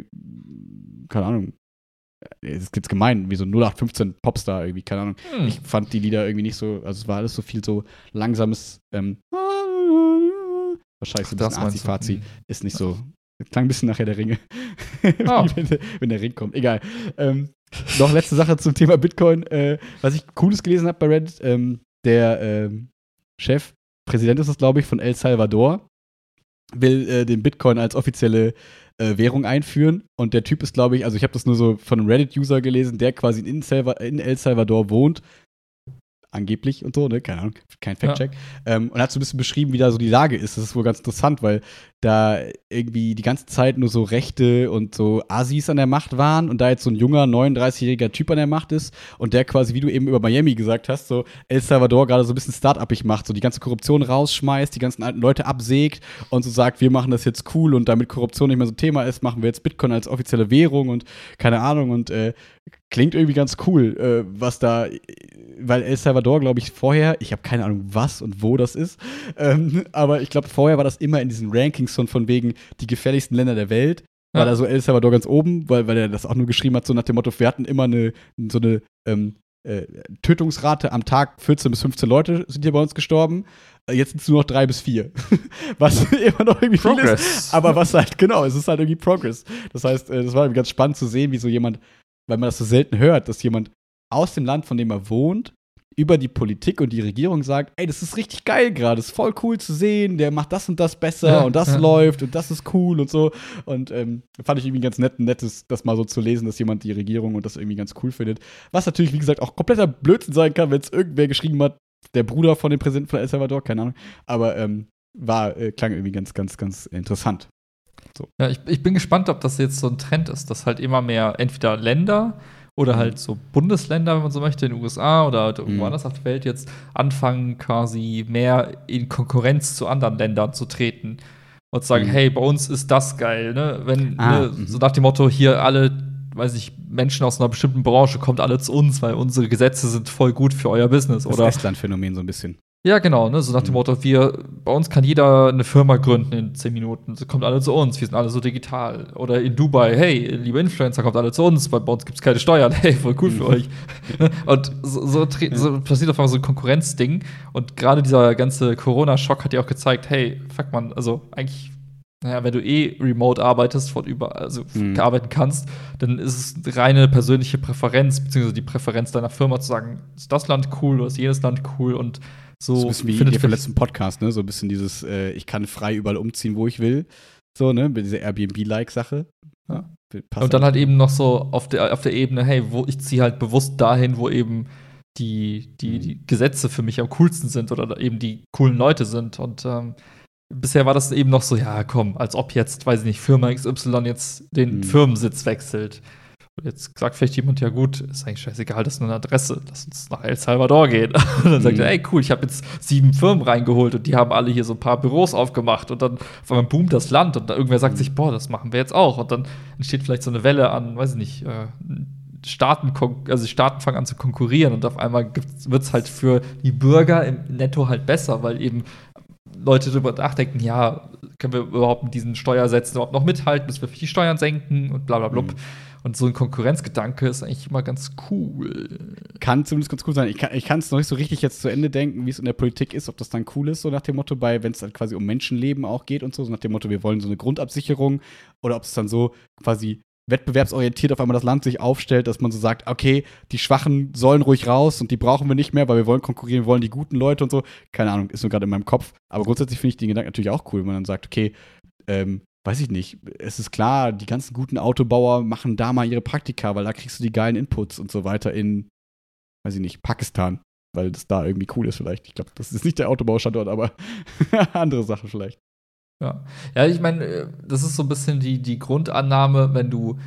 B: keine Ahnung, es jetzt gemein, wie so ein 0815 Popstar irgendwie, keine Ahnung.
A: Hm.
B: Ich fand die Lieder irgendwie nicht so, also es war alles so viel so langsames, ähm, wahrscheinlich so ein
A: Das
B: bisschen? Azi-Fazi,
A: Hm.
B: ist nicht so, klang ein bisschen nachher der Ringe. Wie (laughs) wenn, der, wenn der Ring kommt, egal. Ähm, noch letzte Sache zum Thema Bitcoin, äh, was ich Cooles gelesen habe bei Reddit, ähm, der ähm, Chef, Präsident ist es, glaube ich, von El Salvador, will äh, den Bitcoin als offizielle äh, Währung einführen. Und der Typ ist, glaube ich, also ich habe das nur so von einem Reddit-User gelesen, der quasi in, Salva in El Salvador wohnt. Angeblich und so, ne? Keine Ahnung, kein Fact-Check. Ähm, und hat so ein bisschen beschrieben, wie da so die Lage ist. Das ist wohl ganz interessant, weil da irgendwie die ganze Zeit nur so Rechte und so Asis an der Macht waren und da jetzt so ein junger, 39-jähriger Typ an der Macht ist und der quasi, wie du eben über Miami gesagt hast, so El Salvador gerade so ein bisschen Start-upig macht, so die ganze Korruption rausschmeißt, die ganzen alten Leute absägt und so sagt, wir machen das jetzt cool und damit Korruption nicht mehr so Thema ist, machen wir jetzt Bitcoin als offizielle Währung und keine Ahnung und äh, klingt irgendwie ganz cool, äh, was da, weil El Salvador, glaube ich, vorher, ich habe keine Ahnung, was und wo das ist, ähm, aber ich glaube, vorher war das immer in diesen Rankings von, von wegen die gefährlichsten Länder der Welt. War
A: Ja.
B: da so El Salvador ganz oben, weil, weil er das auch nur geschrieben hat, so nach dem Motto, wir hatten immer eine, so eine ähm, äh, Tötungsrate am Tag, 14 bis 15 Leute sind hier bei uns gestorben. Jetzt sind es nur noch drei bis vier. (laughs) was (laughs) immer noch irgendwie viel ist.
A: Progress.
B: Aber was halt, genau, es ist halt irgendwie Progress. Das heißt, äh, das war ganz spannend zu sehen, wie so jemand, weil man das so selten hört, dass jemand aus dem Land, von dem er wohnt, über die Politik und die Regierung sagt, ey, das ist richtig geil gerade, ist voll cool zu sehen, der macht das und das besser
A: Ja,
B: und das
A: ja.
B: läuft und das ist cool und so. Und ähm, fand ich irgendwie ganz nett, nettes, das mal so zu lesen, dass jemand die Regierung und das irgendwie ganz cool findet. Was natürlich, wie gesagt, auch kompletter Blödsinn sein kann, wenn es irgendwer geschrieben hat, der Bruder von dem Präsidenten von El Salvador, keine Ahnung. Aber ähm, war, äh, klang irgendwie ganz, ganz, ganz interessant.
A: So. Ja, ich, ich bin gespannt, ob das jetzt so ein Trend ist, dass halt immer mehr entweder Länder oder mhm. halt so Bundesländer, wenn man so möchte, in den USA oder halt irgendwo mhm. anders auf der Welt jetzt anfangen, quasi mehr in Konkurrenz zu anderen Ländern zu treten und zu sagen, mhm. hey, bei uns ist das geil, ne? Wenn, ah, ne, mhm. so nach dem Motto, hier alle, weiß ich, Menschen aus einer bestimmten Branche kommt alle zu uns, weil unsere Gesetze sind voll gut für euer Business?
B: Das Estland-Phänomen so ein bisschen.
A: Ja, genau, ne? so nach dem mhm. Motto, wir, bei uns kann jeder eine Firma gründen in zehn Minuten. So kommt alle zu uns, wir sind alle so digital. Oder in Dubai, hey, liebe Influencer, kommt alle zu uns, weil bei uns gibt es keine Steuern. (laughs) Hey, voll cool für mhm. euch. (laughs) und so, so, so, passiert auf einmal so ein Konkurrenzding. Und gerade dieser ganze Corona-Schock hat ja auch gezeigt, hey, fuck man, also eigentlich naja, wenn du eh remote arbeitest, von über, also mhm. arbeiten kannst, dann ist es reine persönliche Präferenz, beziehungsweise die Präferenz deiner Firma zu sagen, ist das Land cool oder ist jenes Land cool und so.
B: So ein bisschen wie der letzten Podcast, ne? So ein bisschen dieses, äh, ich kann frei überall umziehen, wo ich will. So, ne? Mit dieser Airbnb-like-Sache.
A: Ja. Und dann halt eben noch so auf der, auf der Ebene, hey, wo ich ziehe halt bewusst dahin, wo eben die, die, die mhm. Gesetze für mich am coolsten sind oder eben die coolen Leute sind. Und ähm, bisher war das eben noch so, ja, komm, als ob jetzt, weiß ich nicht, Firma XY jetzt den mhm. Firmensitz wechselt. Jetzt sagt vielleicht jemand, ja gut, ist eigentlich scheißegal, das ist nur eine Adresse, lass uns nach El Salvador gehen. (laughs) Und dann sagt er, mhm. ey cool, ich habe jetzt sieben Firmen reingeholt und die haben alle hier so ein paar Büros aufgemacht und dann auf einmal boomt das Land und irgendwer sagt mhm. sich, boah, das machen wir jetzt auch. Und dann entsteht vielleicht so eine Welle an, weiß ich nicht, äh, Staaten, also Staaten fangen an zu konkurrieren und auf einmal wird es halt für die Bürger im Netto halt besser, weil eben Leute darüber nachdenken, ja, können wir überhaupt mit diesen Steuersätzen überhaupt noch mithalten, müssen wir die Steuern senken und bla bla bla. Mhm. Und so ein Konkurrenzgedanke ist eigentlich immer ganz cool.
B: Kann zumindest ganz cool sein. Ich kann es noch nicht so richtig jetzt zu Ende denken, wie es in der Politik ist, ob das dann cool ist, so nach dem Motto, bei, wenn es dann quasi um Menschenleben auch geht und so, so nach dem Motto, wir wollen so eine Grundabsicherung, oder ob es dann so quasi wettbewerbsorientiert auf einmal das Land sich aufstellt, dass man so sagt, okay, die Schwachen sollen ruhig raus und die brauchen wir nicht mehr, weil wir wollen konkurrieren, wir wollen die guten Leute und so. Keine Ahnung, ist nur gerade in meinem Kopf. Aber grundsätzlich finde ich den Gedanken natürlich auch cool, wenn man dann sagt, okay, ähm, weiß ich nicht, es ist klar, die ganzen guten Autobauer machen da mal ihre Praktika, weil da kriegst du die geilen Inputs und so weiter in, weiß ich nicht, Pakistan, weil das da irgendwie cool ist vielleicht. Ich glaube, das ist nicht der Autobaustandort, aber (laughs) andere Sache vielleicht.
A: Ja, ja ich meine, äh, das ist so ein bisschen die, die Grundannahme, wenn du,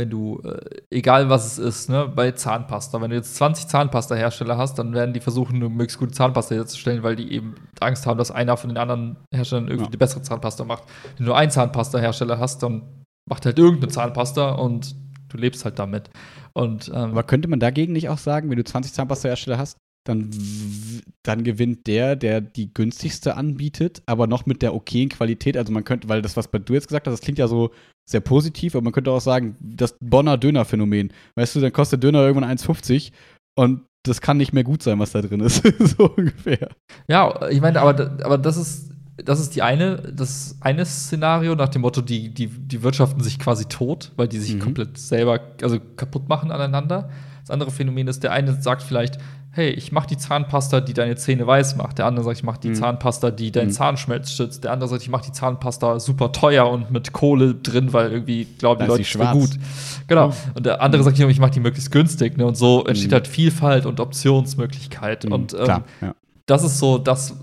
A: wenn du, äh, egal was es ist, ne, bei Zahnpasta, wenn du jetzt 20 Zahnpasta-Hersteller hast, dann werden die versuchen, eine möglichst gute Zahnpasta herzustellen, weil die eben Angst haben, dass einer von den anderen Herstellern irgendwie ja. die bessere Zahnpasta macht. Wenn du einen Zahnpasta-Hersteller hast, dann macht halt irgendeine Zahnpasta und du lebst halt damit. Und,
B: ähm, Aber könnte man dagegen nicht auch sagen, wenn du 20 Zahnpasta-Hersteller hast, dann, dann gewinnt der, der die günstigste anbietet, aber noch mit der okayen Qualität. Also man könnte, weil das, was du jetzt gesagt hast, das klingt ja so sehr positiv, aber man könnte auch sagen, das Bonner Döner-Phänomen. Weißt du, dann kostet Döner irgendwann 1,50 und das kann nicht mehr gut sein, was da drin ist. (laughs) so ungefähr.
A: Ja, ich meine, aber, aber das ist. Das ist die eine, das eine Szenario nach dem Motto, die, die, die wirtschaften sich quasi tot, weil die sich mhm. komplett selber, also kaputt machen aneinander. Das andere Phänomen ist, der eine sagt vielleicht, hey, ich mache die Zahnpasta, die deine Zähne weiß macht. Der andere sagt, ich mache die mhm. Zahnpasta, die deinen mhm. Zahnschmelz schützt. Der andere sagt, ich mache die Zahnpasta super teuer und mit Kohle drin, weil irgendwie glauben die Leute,
B: ist gut.
A: Genau. Oh. Und der andere mhm. sagt, ich mache die möglichst günstig. Ne? Und so entsteht mhm. halt Vielfalt und Optionsmöglichkeit. Mhm. Und ähm, Klar, ja. das ist so das,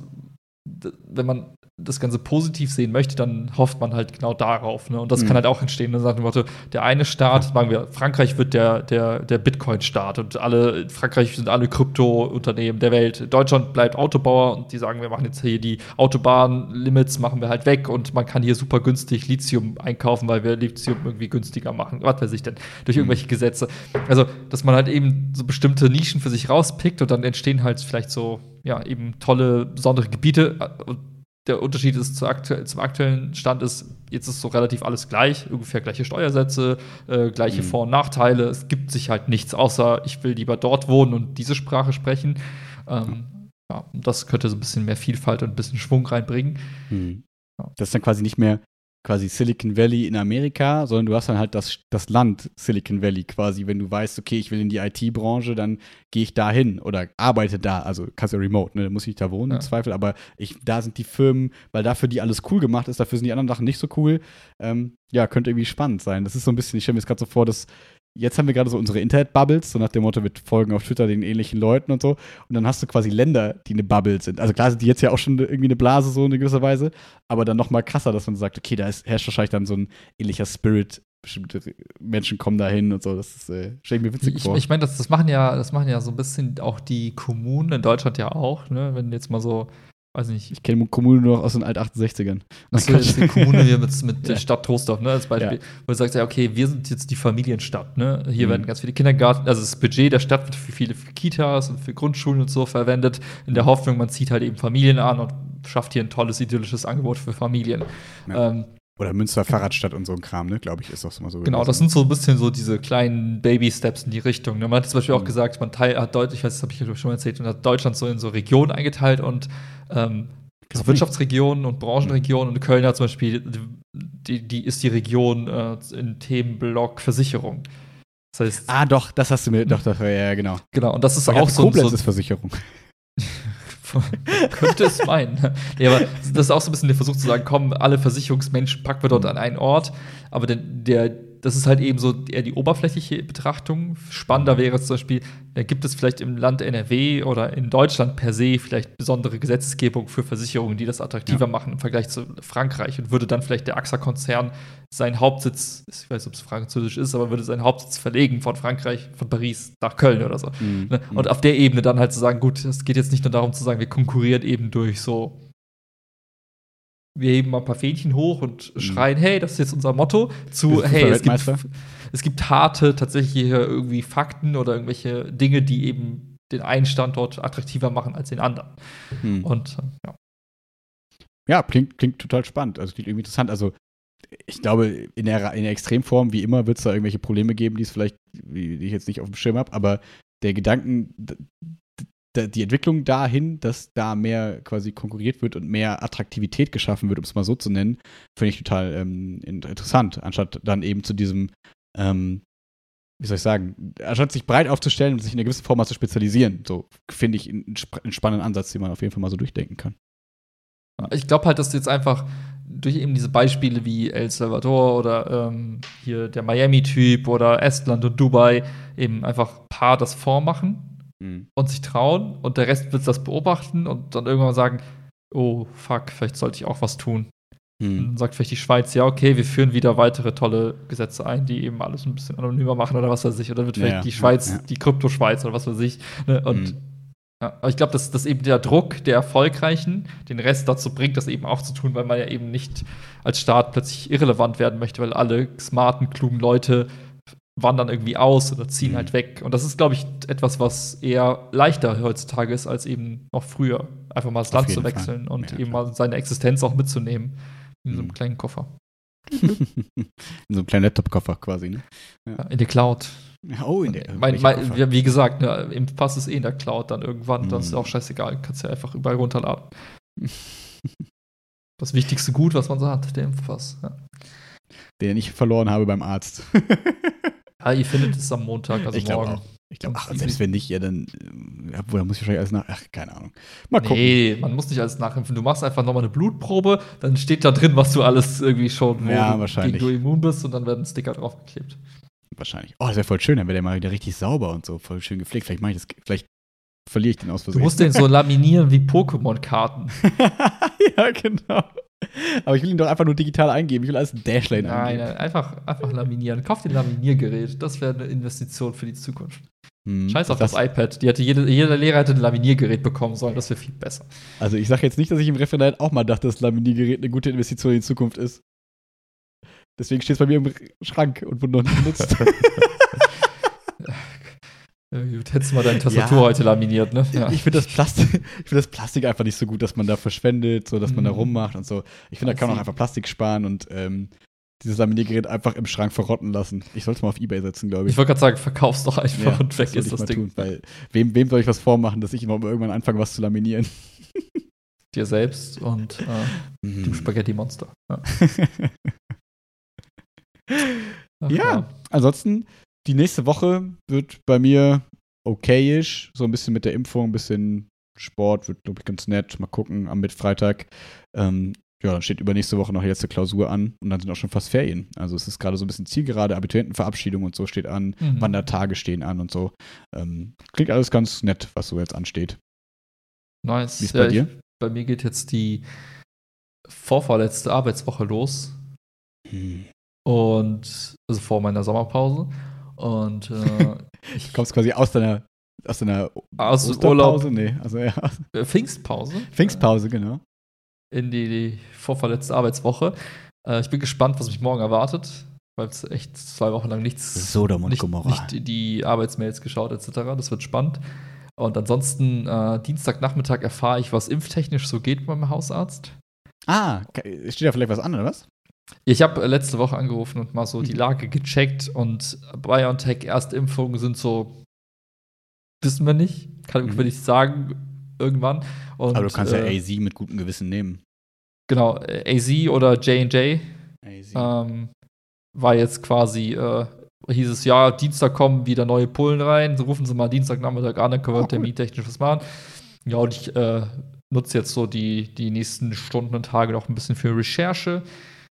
A: wenn man das Ganze positiv sehen möchte, dann hofft man halt genau darauf. Ne? Und das mhm. kann halt auch entstehen. Nach dem Motto, der eine Staat, sagen wir, Frankreich wird der, der, der Bitcoin-Staat und alle, Frankreich sind alle Krypto-Unternehmen der Welt. Deutschland bleibt Autobauer und die sagen, wir machen jetzt hier die Autobahnlimits, machen wir halt weg und man kann hier super günstig Lithium einkaufen, weil wir Lithium irgendwie günstiger machen. Was weiß ich denn? Durch mhm. irgendwelche Gesetze. Also, dass man halt eben so bestimmte Nischen für sich rauspickt und dann entstehen halt vielleicht so, ja, eben tolle, besondere Gebiete und der Unterschied ist zu aktu zum aktuellen Stand ist, jetzt ist so relativ alles gleich, ungefähr gleiche Steuersätze, äh, gleiche mhm. Vor- und Nachteile. Es gibt sich halt nichts, außer ich will lieber dort wohnen und diese Sprache sprechen. Ähm, ja, das könnte so ein bisschen mehr Vielfalt und ein bisschen Schwung reinbringen.
B: Mhm. Das ist dann quasi nicht mehr quasi Silicon Valley in Amerika, sondern du hast dann halt das, das Land Silicon Valley quasi. Wenn du weißt, okay, ich will in die IT-Branche, dann gehe ich da hin oder arbeite da. Also kannst du remote, ne? Da muss ich nicht da wohnen ja. im Zweifel, aber ich, da sind die Firmen, weil dafür die alles cool gemacht ist, dafür sind die anderen Sachen nicht so cool. Ähm, ja, könnte irgendwie spannend sein. Das ist so ein bisschen, ich stelle mir jetzt gerade so vor, dass jetzt haben wir gerade so unsere Internet-Bubbles, so nach dem Motto, wir folgen auf Twitter den ähnlichen Leuten und so. Und dann hast du quasi Länder, die eine Bubble sind. Also klar sind die jetzt ja auch schon irgendwie eine Blase, so in gewisser Weise, aber dann noch mal krasser, dass man sagt, okay, da ist, herrscht wahrscheinlich dann so ein ähnlicher Spirit. Bestimmte Menschen kommen da hin und so. Das ist, äh, ich mir witzig
A: Ich,
B: vor.
A: ich meine, das, das machen ja, das machen ja so ein bisschen auch die Kommunen in Deutschland ja auch, ne? Wenn jetzt mal so, weiß nicht,
B: Ich kenne Kommune nur noch aus den Alt-68ern.
A: Achso, jetzt die (laughs) Kommune hier mit, mit (laughs)
B: Ja.
A: der Stadt Trostorf, ne, als Beispiel,
B: Ja.
A: wo du sagst, ja, okay, wir sind jetzt die Familienstadt, ne? Hier
B: Mhm.
A: werden ganz viele Kindergarten, also das Budget der Stadt wird für viele für Kitas und für Grundschulen und so verwendet, in der Hoffnung, man zieht halt eben Familien an und schafft hier ein tolles, idyllisches Angebot für Familien.
B: Ja.
A: Ähm,
B: Oder Münster Fahrradstadt und so ein Kram, ne? Glaube ich, ist auch immer so.
A: Genau,
B: gewesen.
A: das sind so ein bisschen so diese kleinen Baby-Steps in die Richtung. Ne? Man hat zum Beispiel auch
B: Mhm.
A: gesagt, man teil, hat Deutschland, ich weiß, das habe ich glaub ich, schon mal erzählt, man hat Deutschland so in so Regionen eingeteilt und ähm, so. Wirtschaftsregionen und Branchenregionen und Köln hat zum Beispiel, die, die ist die Region äh, in Themenblock Versicherung. Das heißt,
B: Ah, doch, das hast du mir. Doch, doch, ja, ja, genau.
A: genau, und das ist auch so,
B: Koblenz
A: so
B: ist Versicherung. (laughs)
A: könnte es meinen. ja, aber das ist auch so ein bisschen der Versuch zu sagen, komm, alle Versicherungsmenschen packen wir dort an einen Ort. Aber der, der, das ist halt eben so eher die oberflächliche Betrachtung. Spannender wäre zum Beispiel, da gibt es vielleicht im Land NRW oder in Deutschland per se vielleicht besondere Gesetzgebung für Versicherungen, die das attraktiver
B: Ja.
A: machen im Vergleich zu Frankreich und würde dann vielleicht der AXA-Konzern seinen Hauptsitz, ich weiß nicht, ob es französisch ist, aber würde seinen Hauptsitz verlegen von Frankreich, von Paris nach Köln oder so.
B: Mhm.
A: Ne? Und auf der Ebene dann halt zu sagen, gut, es geht jetzt nicht nur darum zu sagen, wir konkurrieren eben durch so, wir heben mal ein paar Fähnchen hoch und
B: Mhm.
A: schreien, hey, das ist jetzt unser Motto, zu, hey, es gibt, es gibt harte, tatsächlich irgendwie Fakten oder irgendwelche Dinge, die eben den einen Standort attraktiver machen als den anderen.
B: Mhm.
A: Und äh, ja.
B: Ja, klingt, klingt total spannend. Also klingt irgendwie interessant. Also ich glaube, in der, in der Extremform, wie immer, wird es da irgendwelche Probleme geben, die es vielleicht, die ich jetzt nicht auf dem Schirm habe, aber der Gedanken, die Entwicklung dahin, dass da mehr quasi konkurriert wird und mehr Attraktivität geschaffen wird, um es mal so zu nennen, finde ich total ähm, in- interessant, anstatt dann eben zu diesem, ähm, wie soll ich sagen, anstatt sich breit aufzustellen und sich in einer gewissen Form mal zu spezialisieren, so finde ich einen, einen spannenden Ansatz, den man auf jeden Fall mal so durchdenken kann.
A: Ich glaube halt, dass du jetzt einfach durch eben diese Beispiele wie El Salvador oder ähm, hier der Miami-Typ oder Estland und Dubai eben einfach ein paar das vormachen
B: Mhm.
A: und sich trauen und der Rest wird das beobachten und dann irgendwann sagen, oh fuck, vielleicht sollte ich auch was tun. Und
B: Mhm.
A: dann sagt vielleicht die Schweiz, ja, okay, wir führen wieder weitere tolle Gesetze ein, die eben alles ein bisschen anonymer machen oder was weiß ich. Oder wird vielleicht
B: Ja,
A: die Schweiz,
B: ja.
A: die Kryptoschweiz oder was weiß ich. Ne? Und
B: Mhm.
A: ja, aber ich glaube, dass, dass eben der Druck der Erfolgreichen den Rest dazu bringt, das eben auch zu tun, weil man ja eben nicht als Staat plötzlich irrelevant werden möchte, weil alle smarten, klugen Leute wandern irgendwie aus oder ziehen
B: Mhm.
A: halt weg. Und das ist, glaube ich, etwas, was eher leichter heutzutage ist als eben noch früher. Einfach mal das Land zu wechseln
B: Fall.
A: und
B: Ja,
A: eben
B: klar.
A: mal seine Existenz auch mitzunehmen. In so einem
B: Mhm.
A: kleinen Koffer. (laughs)
B: in so einem kleinen Laptop-Koffer quasi, ne?
A: Ja, in der Cloud.
B: Oh, in der.
A: mein, mein, wie- gesagt, ne, im Pass ist eh in der Cloud dann irgendwann. Das ist
B: Mhm.
A: auch scheißegal. Kannst ja einfach überall runterladen. (laughs) Das wichtigste Gut, was man so hat, der Impfpass. Ja.
B: Den ich verloren habe beim Arzt. (laughs)
A: Ah, ihr findet es am Montag, also
B: ich
A: morgen.
B: auch. Ich glaube, ach,
A: Easy.
B: selbst wenn nicht, ja, dann. äh, Obwohl, da muss ich wahrscheinlich alles nach. Ach, keine Ahnung. Mal gucken.
A: Nee, man muss nicht alles nachimpfen. Du machst einfach nochmal eine Blutprobe, dann steht da drin, was du alles irgendwie schon, wo
B: Ja,
A: du
B: wahrscheinlich.
A: du immun bist und dann werden Sticker draufgeklebt.
B: Wahrscheinlich. Oh, das wäre voll schön, dann wäre der mal wieder richtig sauber und so, voll schön gepflegt. Vielleicht mache ich das. Vielleicht verliere ich den aus
A: Du
B: Versehen.
A: musst den so laminieren wie Pokémon-Karten. (laughs)
B: ja, genau. Aber ich will ihn doch einfach nur digital eingeben. Ich will alles in Dashlane
A: Nein,
B: eingeben.
A: nein, einfach, einfach laminieren. Kauf dir ein Laminiergerät. Das wäre eine Investition für die Zukunft.
B: Hm,
A: Scheiß auf
B: das-
A: das, iPad. Die hätte jede, jeder Lehrer hätte ein Laminiergerät bekommen sollen. Das wäre viel besser.
B: Also ich sage jetzt nicht, dass ich im Referat auch mal dachte, dass das Laminiergerät eine gute Investition in die Zukunft ist. Deswegen steht es bei mir im Schrank und wurde noch nicht benutzt. (laughs) (laughs)
A: Ja, gut, hättest du mal deine Tastatur
B: Ja.
A: heute laminiert, ne? Ja.
B: Ich finde das, Plastik, (laughs) ich find das Plastik einfach nicht so gut, dass man da verschwendet, so dass man da
A: Mhm.
B: rummacht und so. Ich finde, da kann man auch einfach Plastik sparen und ähm, dieses Laminiergerät einfach im Schrank verrotten lassen. Ich sollte es mal auf Ebay setzen, glaube ich.
A: Ich wollte gerade sagen, verkauf's doch einfach
B: Ja,
A: und weg
B: sollte
A: ist das Ding.
B: Tun, weil wem, wem soll ich was vormachen, dass ich immer irgendwann anfange, was zu laminieren? (laughs)
A: Dir selbst und äh,
B: Mhm.
A: dem Spaghetti-Monster. Ja. (laughs) Ach,
B: Ja. Ansonsten, die nächste Woche wird bei mir okayisch. So ein bisschen mit der Impfung, ein bisschen Sport wird, glaube ich, ganz nett. Mal gucken am Mittfreitag. Ähm, ja, dann steht übernächste Woche noch die letzte Klausur an und dann sind auch schon fast Ferien. Also es ist gerade so ein bisschen Zielgerade, Abiturientenverabschiedung und so steht an,
A: Mhm.
B: Wandertage stehen an und so. Ähm, klingt alles ganz nett, was so jetzt ansteht.
A: Nice.
B: Wie ist
A: Ja,
B: bei dir?
A: Ich, bei mir geht jetzt die vorvorletzte Arbeitswoche los.
B: Hm.
A: Und also vor meiner Sommerpause. Und äh, (laughs) ich
B: Du kommst quasi aus deiner, aus deiner
A: aus? Urlaub,
B: Nee, also ja,
A: äh, Pfingstpause.
B: Pfingstpause, genau.
A: in die, die vorverletzte Arbeitswoche. Äh, ich bin gespannt, was mich morgen erwartet, weil es echt zwei Wochen lang nichts,
B: Sodom und
A: nicht,
B: Gomorra.
A: nicht die Arbeitsmails geschaut etc. Das wird spannend. Und ansonsten äh, Dienstagnachmittag erfahre ich, was impftechnisch so geht beim Hausarzt.
B: Ah, steht da vielleicht was an, oder was?
A: Ich habe äh, letzte Woche angerufen und mal so die
B: Mhm.
A: Lage gecheckt und BioNTech Erstimpfungen sind so, wissen wir nicht, kann
B: Mhm.
A: ich nicht sagen, irgendwann. Und,
B: Aber du kannst
A: äh,
B: ja AZ mit gutem Gewissen nehmen.
A: Genau, äh, AZ oder J&J ähm, war jetzt quasi, äh, hieß es, ja, Dienstag kommen wieder neue Pullen rein, so rufen sie mal Dienstagnachmittag an, dann können wir
B: Ah, cool.
A: termintechnisch was machen. Ja, und ich äh, nutze jetzt so die, die nächsten Stunden und Tage noch ein bisschen für Recherche.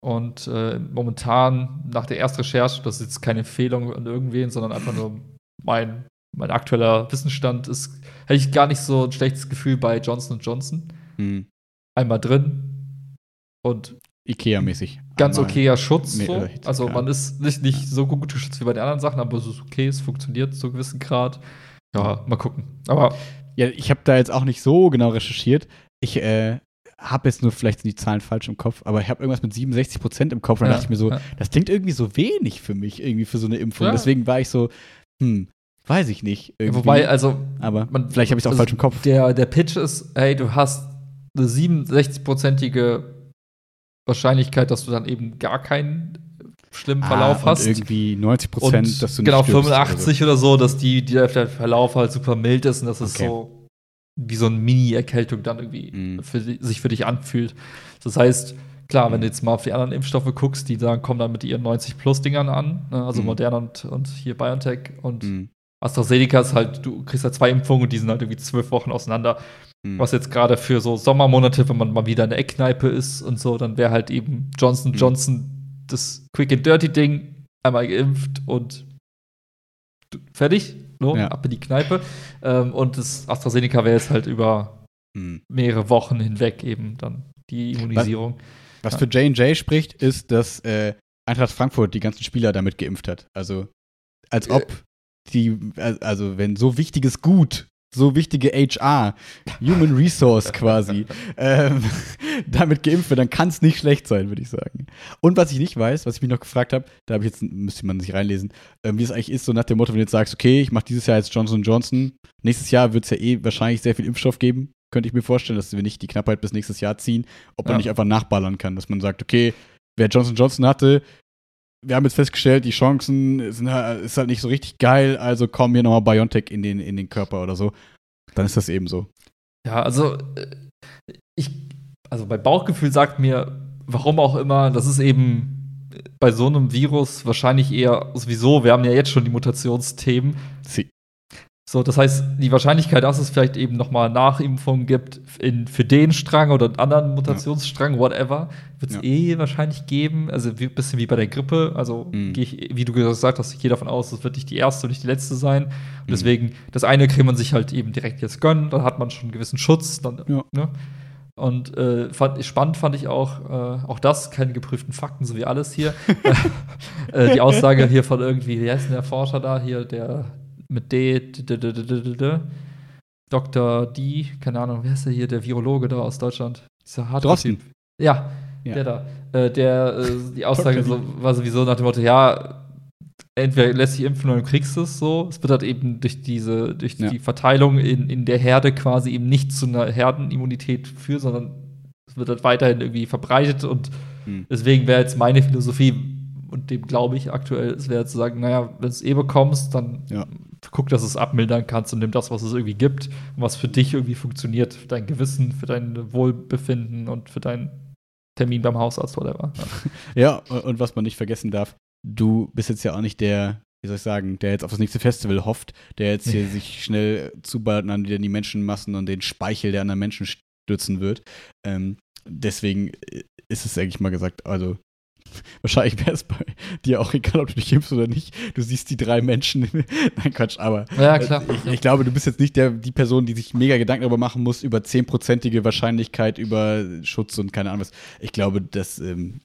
A: Und äh, momentan, nach der ersten Recherche, das ist jetzt keine Empfehlung an irgendwen, sondern einfach nur mein, mein aktueller Wissensstand, ist, hätte ich gar nicht so ein schlechtes Gefühl bei Johnson Johnson.
B: Hm.
A: Einmal drin und
B: Ikea-mäßig.
A: ganz
B: Einmal-
A: okayer Schutz. So. Also man ist nicht, nicht so gut geschützt wie bei den anderen Sachen, aber es ist okay, es funktioniert zu einem gewissen Grad. Ja, mal gucken. Aber
B: Ja, ich habe da jetzt auch nicht so genau recherchiert. Ich äh, habe jetzt nur vielleicht sind die Zahlen falsch im Kopf, aber ich habe irgendwas mit 67 Prozent im Kopf und dann
A: Ja,
B: dachte ich mir so,
A: ja.
B: das klingt irgendwie so wenig für mich, irgendwie für so eine Impfung.
A: Ja.
B: Deswegen war ich so, hm, weiß ich nicht. Irgendwie.
A: wobei, also
B: aber
A: man-
B: vielleicht habe ich es auch
A: also
B: falsch im Kopf.
A: der, der Pitch ist, hey, du hast eine 67-prozentige Wahrscheinlichkeit, dass du dann eben gar keinen schlimmen Verlauf
B: ah,
A: hast.
B: Irgendwie 90 Prozent, dass du nicht
A: genau
B: stirbst oder
A: 85 oder so, dass die, die, der Verlauf halt super mild ist und dass es
B: Okay.
A: so wie so eine Mini-Erkältung dann irgendwie
B: Mhm.
A: für, sich für dich anfühlt. Das heißt, klar, wenn
B: Mhm.
A: du jetzt mal auf die anderen Impfstoffe guckst, die sagen, kommen dann mit ihren 90-Plus-Dingern an, ne? also
B: Mhm.
A: Moderna und, und hier BioNTech und
B: so. Hm,
A: AstraZeneca ist halt, du kriegst halt zwei Impfungen und die sind halt irgendwie zwölf Wochen auseinander.
B: hm.
A: Was jetzt gerade für so Sommermonate, wenn man mal wieder in der Eckkneipe ist und so, dann wäre halt eben Johnson
B: Mhm.
A: Johnson das Quick and Dirty Ding, einmal geimpft und fertig, no?
B: Ja.
A: ab in die Kneipe. Ähm, und das AstraZeneca wäre jetzt halt über
B: Hm.
A: mehrere Wochen hinweg eben dann die Immunisierung.
B: Was
A: Ja.
B: für J&J spricht, ist, dass äh, Eintracht Frankfurt die ganzen Spieler damit geimpft hat. Also als
A: Äh.
B: ob die, also wenn so wichtiges Gut, so wichtige HR, Human Resource quasi, ähm, damit geimpft wird, dann kann es nicht schlecht sein, würde ich sagen. Und was ich nicht weiß, was ich mich noch gefragt habe, da habe ich jetzt, müsste man sich reinlesen, ähm, wie es eigentlich ist, so nach dem Motto, wenn du jetzt sagst, okay, ich mache dieses Jahr jetzt Johnson Johnson, nächstes Jahr wird es ja eh wahrscheinlich sehr viel Impfstoff geben, könnte ich mir vorstellen, dass wir nicht die Knappheit bis nächstes Jahr ziehen, ob man
A: Ja.
B: nicht einfach nachballern kann, dass man sagt, okay, wer Johnson Johnson hatte, wir haben jetzt festgestellt, die Chancen sind, halt- ist halt nicht so richtig geil, also komm hier nochmal BioNTech in den, in den Körper oder so. Dann ist das eben so.
A: Ja, also äh, ich, also mein Bauchgefühl sagt mir, warum auch immer, das ist eben bei so einem Virus wahrscheinlich eher sowieso, wir haben ja jetzt schon die Mutationsthemen.
B: Sie.
A: So, das heißt, die Wahrscheinlichkeit, dass es vielleicht eben nochmal Nachimpfungen gibt in, für den Strang oder einen anderen Mutationsstrang, whatever, wird es
B: Ja.
A: eh wahrscheinlich geben. Also ein bisschen wie bei der Grippe. Also
B: Mhm.
A: gehe ich, wie du gesagt hast, ich gehe davon aus, das wird nicht die erste und nicht die letzte sein. Und
B: Mhm.
A: deswegen, das eine kann man sich halt eben direkt jetzt gönnen, dann hat man schon einen gewissen Schutz. Dann,
B: Ja.
A: ne? Und äh, fand, spannend fand ich auch, äh, auch das, keine geprüften Fakten, so wie alles hier. (laughs) (laughs) äh, die Aussage hier von irgendwie, wie heißt denn der Forscher da hier, der mit D, D, D, D, D, Dr. D, keine Ahnung, wer ist der hier, der Virologe da aus Deutschland? Dieser harte. Typ. Ja,
B: Ja.
A: der da. Äh, der, äh, die Aussage (laughs) so, war sowieso nach dem Motto, ja, entweder lässt sich impfen oder du kriegst es so. Es wird halt eben durch diese, durch
B: Ja.
A: die Verteilung in, in der Herde quasi eben nicht zu einer Herdenimmunität führen, sondern es wird halt weiterhin irgendwie verbreitet und
B: Hm.
A: deswegen wäre jetzt meine Philosophie, und dem glaube ich aktuell, es wäre zu sagen, naja, wenn du es eh bekommst, dann
B: Ja.
A: Guck, dass du es abmildern kannst und nimm das, was es irgendwie gibt und was für dich irgendwie funktioniert, für dein Gewissen, für dein Wohlbefinden und für deinen Termin beim Hausarzt, whatever. Ja. (laughs)
B: Ja, und, was man nicht vergessen darf, du bist jetzt ja auch nicht der, wie soll ich sagen, der jetzt auf das nächste Festival hofft, der jetzt hier (laughs) sich schnell zuballert und dann wieder in die Menschenmassen und den Speichel der anderen Menschen stürzen wird. Ähm, deswegen äh, ist es, denke ich mal gesagt, also (laughs) wahrscheinlich wäre es bei dir auch egal, ob du dich impfst oder nicht. Du siehst die drei Menschen. (laughs) Nein, Quatsch, aber
A: Ja, klar.
B: äh, ich, ich glaube, du bist jetzt nicht der, die Person, die sich mega Gedanken darüber machen muss, über 10%ige Wahrscheinlichkeit über Schutz und keine Ahnung was. Ich glaube, dass ähm,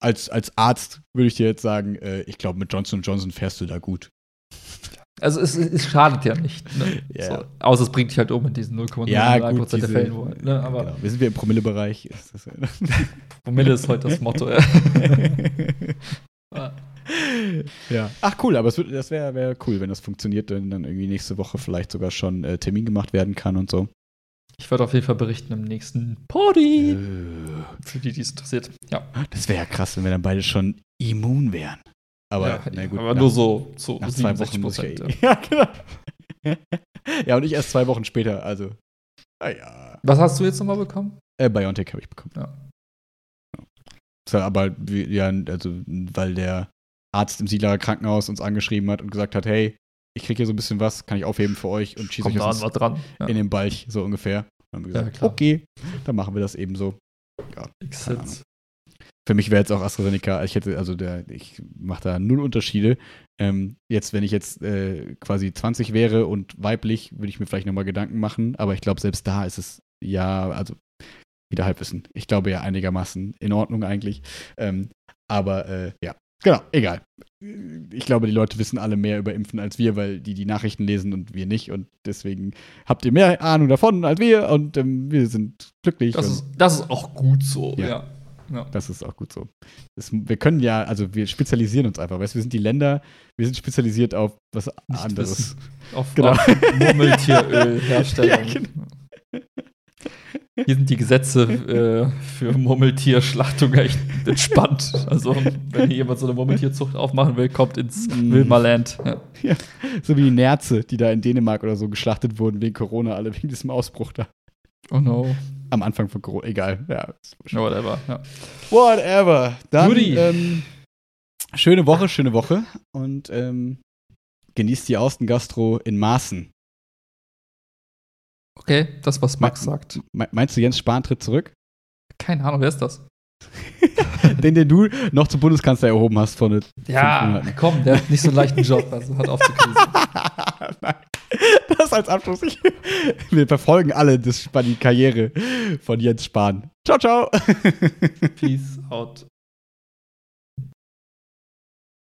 B: als, als Arzt würde ich dir jetzt sagen, äh, ich glaube, mit Johnson Johnson fährst du da gut.
A: Also es, es schadet ja nicht. Ne?
B: Ja.
A: So, außer es bringt dich halt um in diesen 0,01%
B: Ja, gut,
A: der
B: diese-
A: Fällen. Wo, ne? Aber
B: genau. Wir sind wir im Promillebereich. (laughs)
A: Promille ist heute das Motto. Ja. (laughs)
B: ja. Ach cool, aber es wird, das wäre wär cool, wenn das funktioniert, wenn dann irgendwie nächste Woche vielleicht sogar schon äh, Termin gemacht werden kann und so.
A: Ich werde auf jeden Fall berichten im nächsten Party.
B: Äh,
A: Für die, die es interessiert. Ja.
B: Das wäre ja krass, wenn wir dann beide schon immun wären. Aber,
A: ja,
B: na gut,
A: aber
B: nach-
A: nur so zu
B: nach zwei
A: 67
B: Wochen muss ich ja, ja, (laughs) genau. (laughs) ja, und ich erst zwei Wochen später, also. Ah ja.
A: Was hast du jetzt nochmal bekommen?
B: Äh, Biontech habe ich bekommen.
A: Ja.
B: So, aber ja, also, weil der Arzt im Siedler Krankenhaus uns angeschrieben hat und gesagt hat, hey, ich kriege hier so ein bisschen was, kann ich aufheben für euch und schieße euch
A: was dran. Ja.
B: in den Balch, so ungefähr. Dann haben wir
A: Ja,
B: gesagt,
A: klar.
B: okay, dann machen wir das eben so.
A: Exit.
B: Für mich wäre jetzt auch AstraZeneca, ich hätte, also der, ich mache da null Unterschiede. Ähm, jetzt, wenn ich jetzt äh, quasi 20 wäre und weiblich, würde ich mir vielleicht nochmal Gedanken machen, aber ich glaube, selbst da ist es ja, also wieder Halbwissen. Ich glaube ja einigermaßen in Ordnung eigentlich. Ähm, aber äh, ja, genau, egal. Ich glaube, die Leute wissen alle mehr über Impfen als wir, weil die die Nachrichten lesen und wir nicht. Und deswegen habt ihr mehr Ahnung davon als wir und ähm, wir sind glücklich.
A: Das ist, das ist auch gut so.
B: Ja.
A: Ja. Ja.
B: das ist auch gut so. Das, wir können ja, also wir spezialisieren uns einfach. Weißt du, wir sind die Länder, wir sind spezialisiert auf was
A: Nicht
B: anderes.
A: wissen. Auf,
B: Genau.
A: auf Murmeltierölherstellung. (laughs)
B: Ja, genau.
A: Hier sind die Gesetze äh, für Murmeltierschlachtung echt entspannt. Also, wenn hier jemand so eine Murmeltierzucht aufmachen will, kommt ins
B: Mm.
A: Wilmerland. Ja.
B: So wie die Nerze, die da in Dänemark oder so geschlachtet wurden wegen Corona, alle wegen diesem Ausbruch da.
A: Oh no.
B: Am Anfang von Corona, egal. Ja,
A: whatever. Ja.
B: Whatever. Dann,
A: Judy.
B: ähm, schöne Woche, schöne Woche und ähm, genießt die Außengastro in Maßen.
A: Okay, das, was Max
B: Ma-
A: sagt.
B: Me- Meinst du, Jens Spahn tritt zurück?
A: Keine Ahnung, wer ist das? (laughs)
B: den, den du noch zum Bundeskanzler erhoben hast vor ne-
A: Ja, komm, der hat nicht so einen leichten Job, also hat aufzukrisen. (laughs)
B: Das als Abschluss. Ich, (laughs) wir verfolgen alle das, die Karriere von Jens Spahn. Ciao, ciao.
A: Peace out.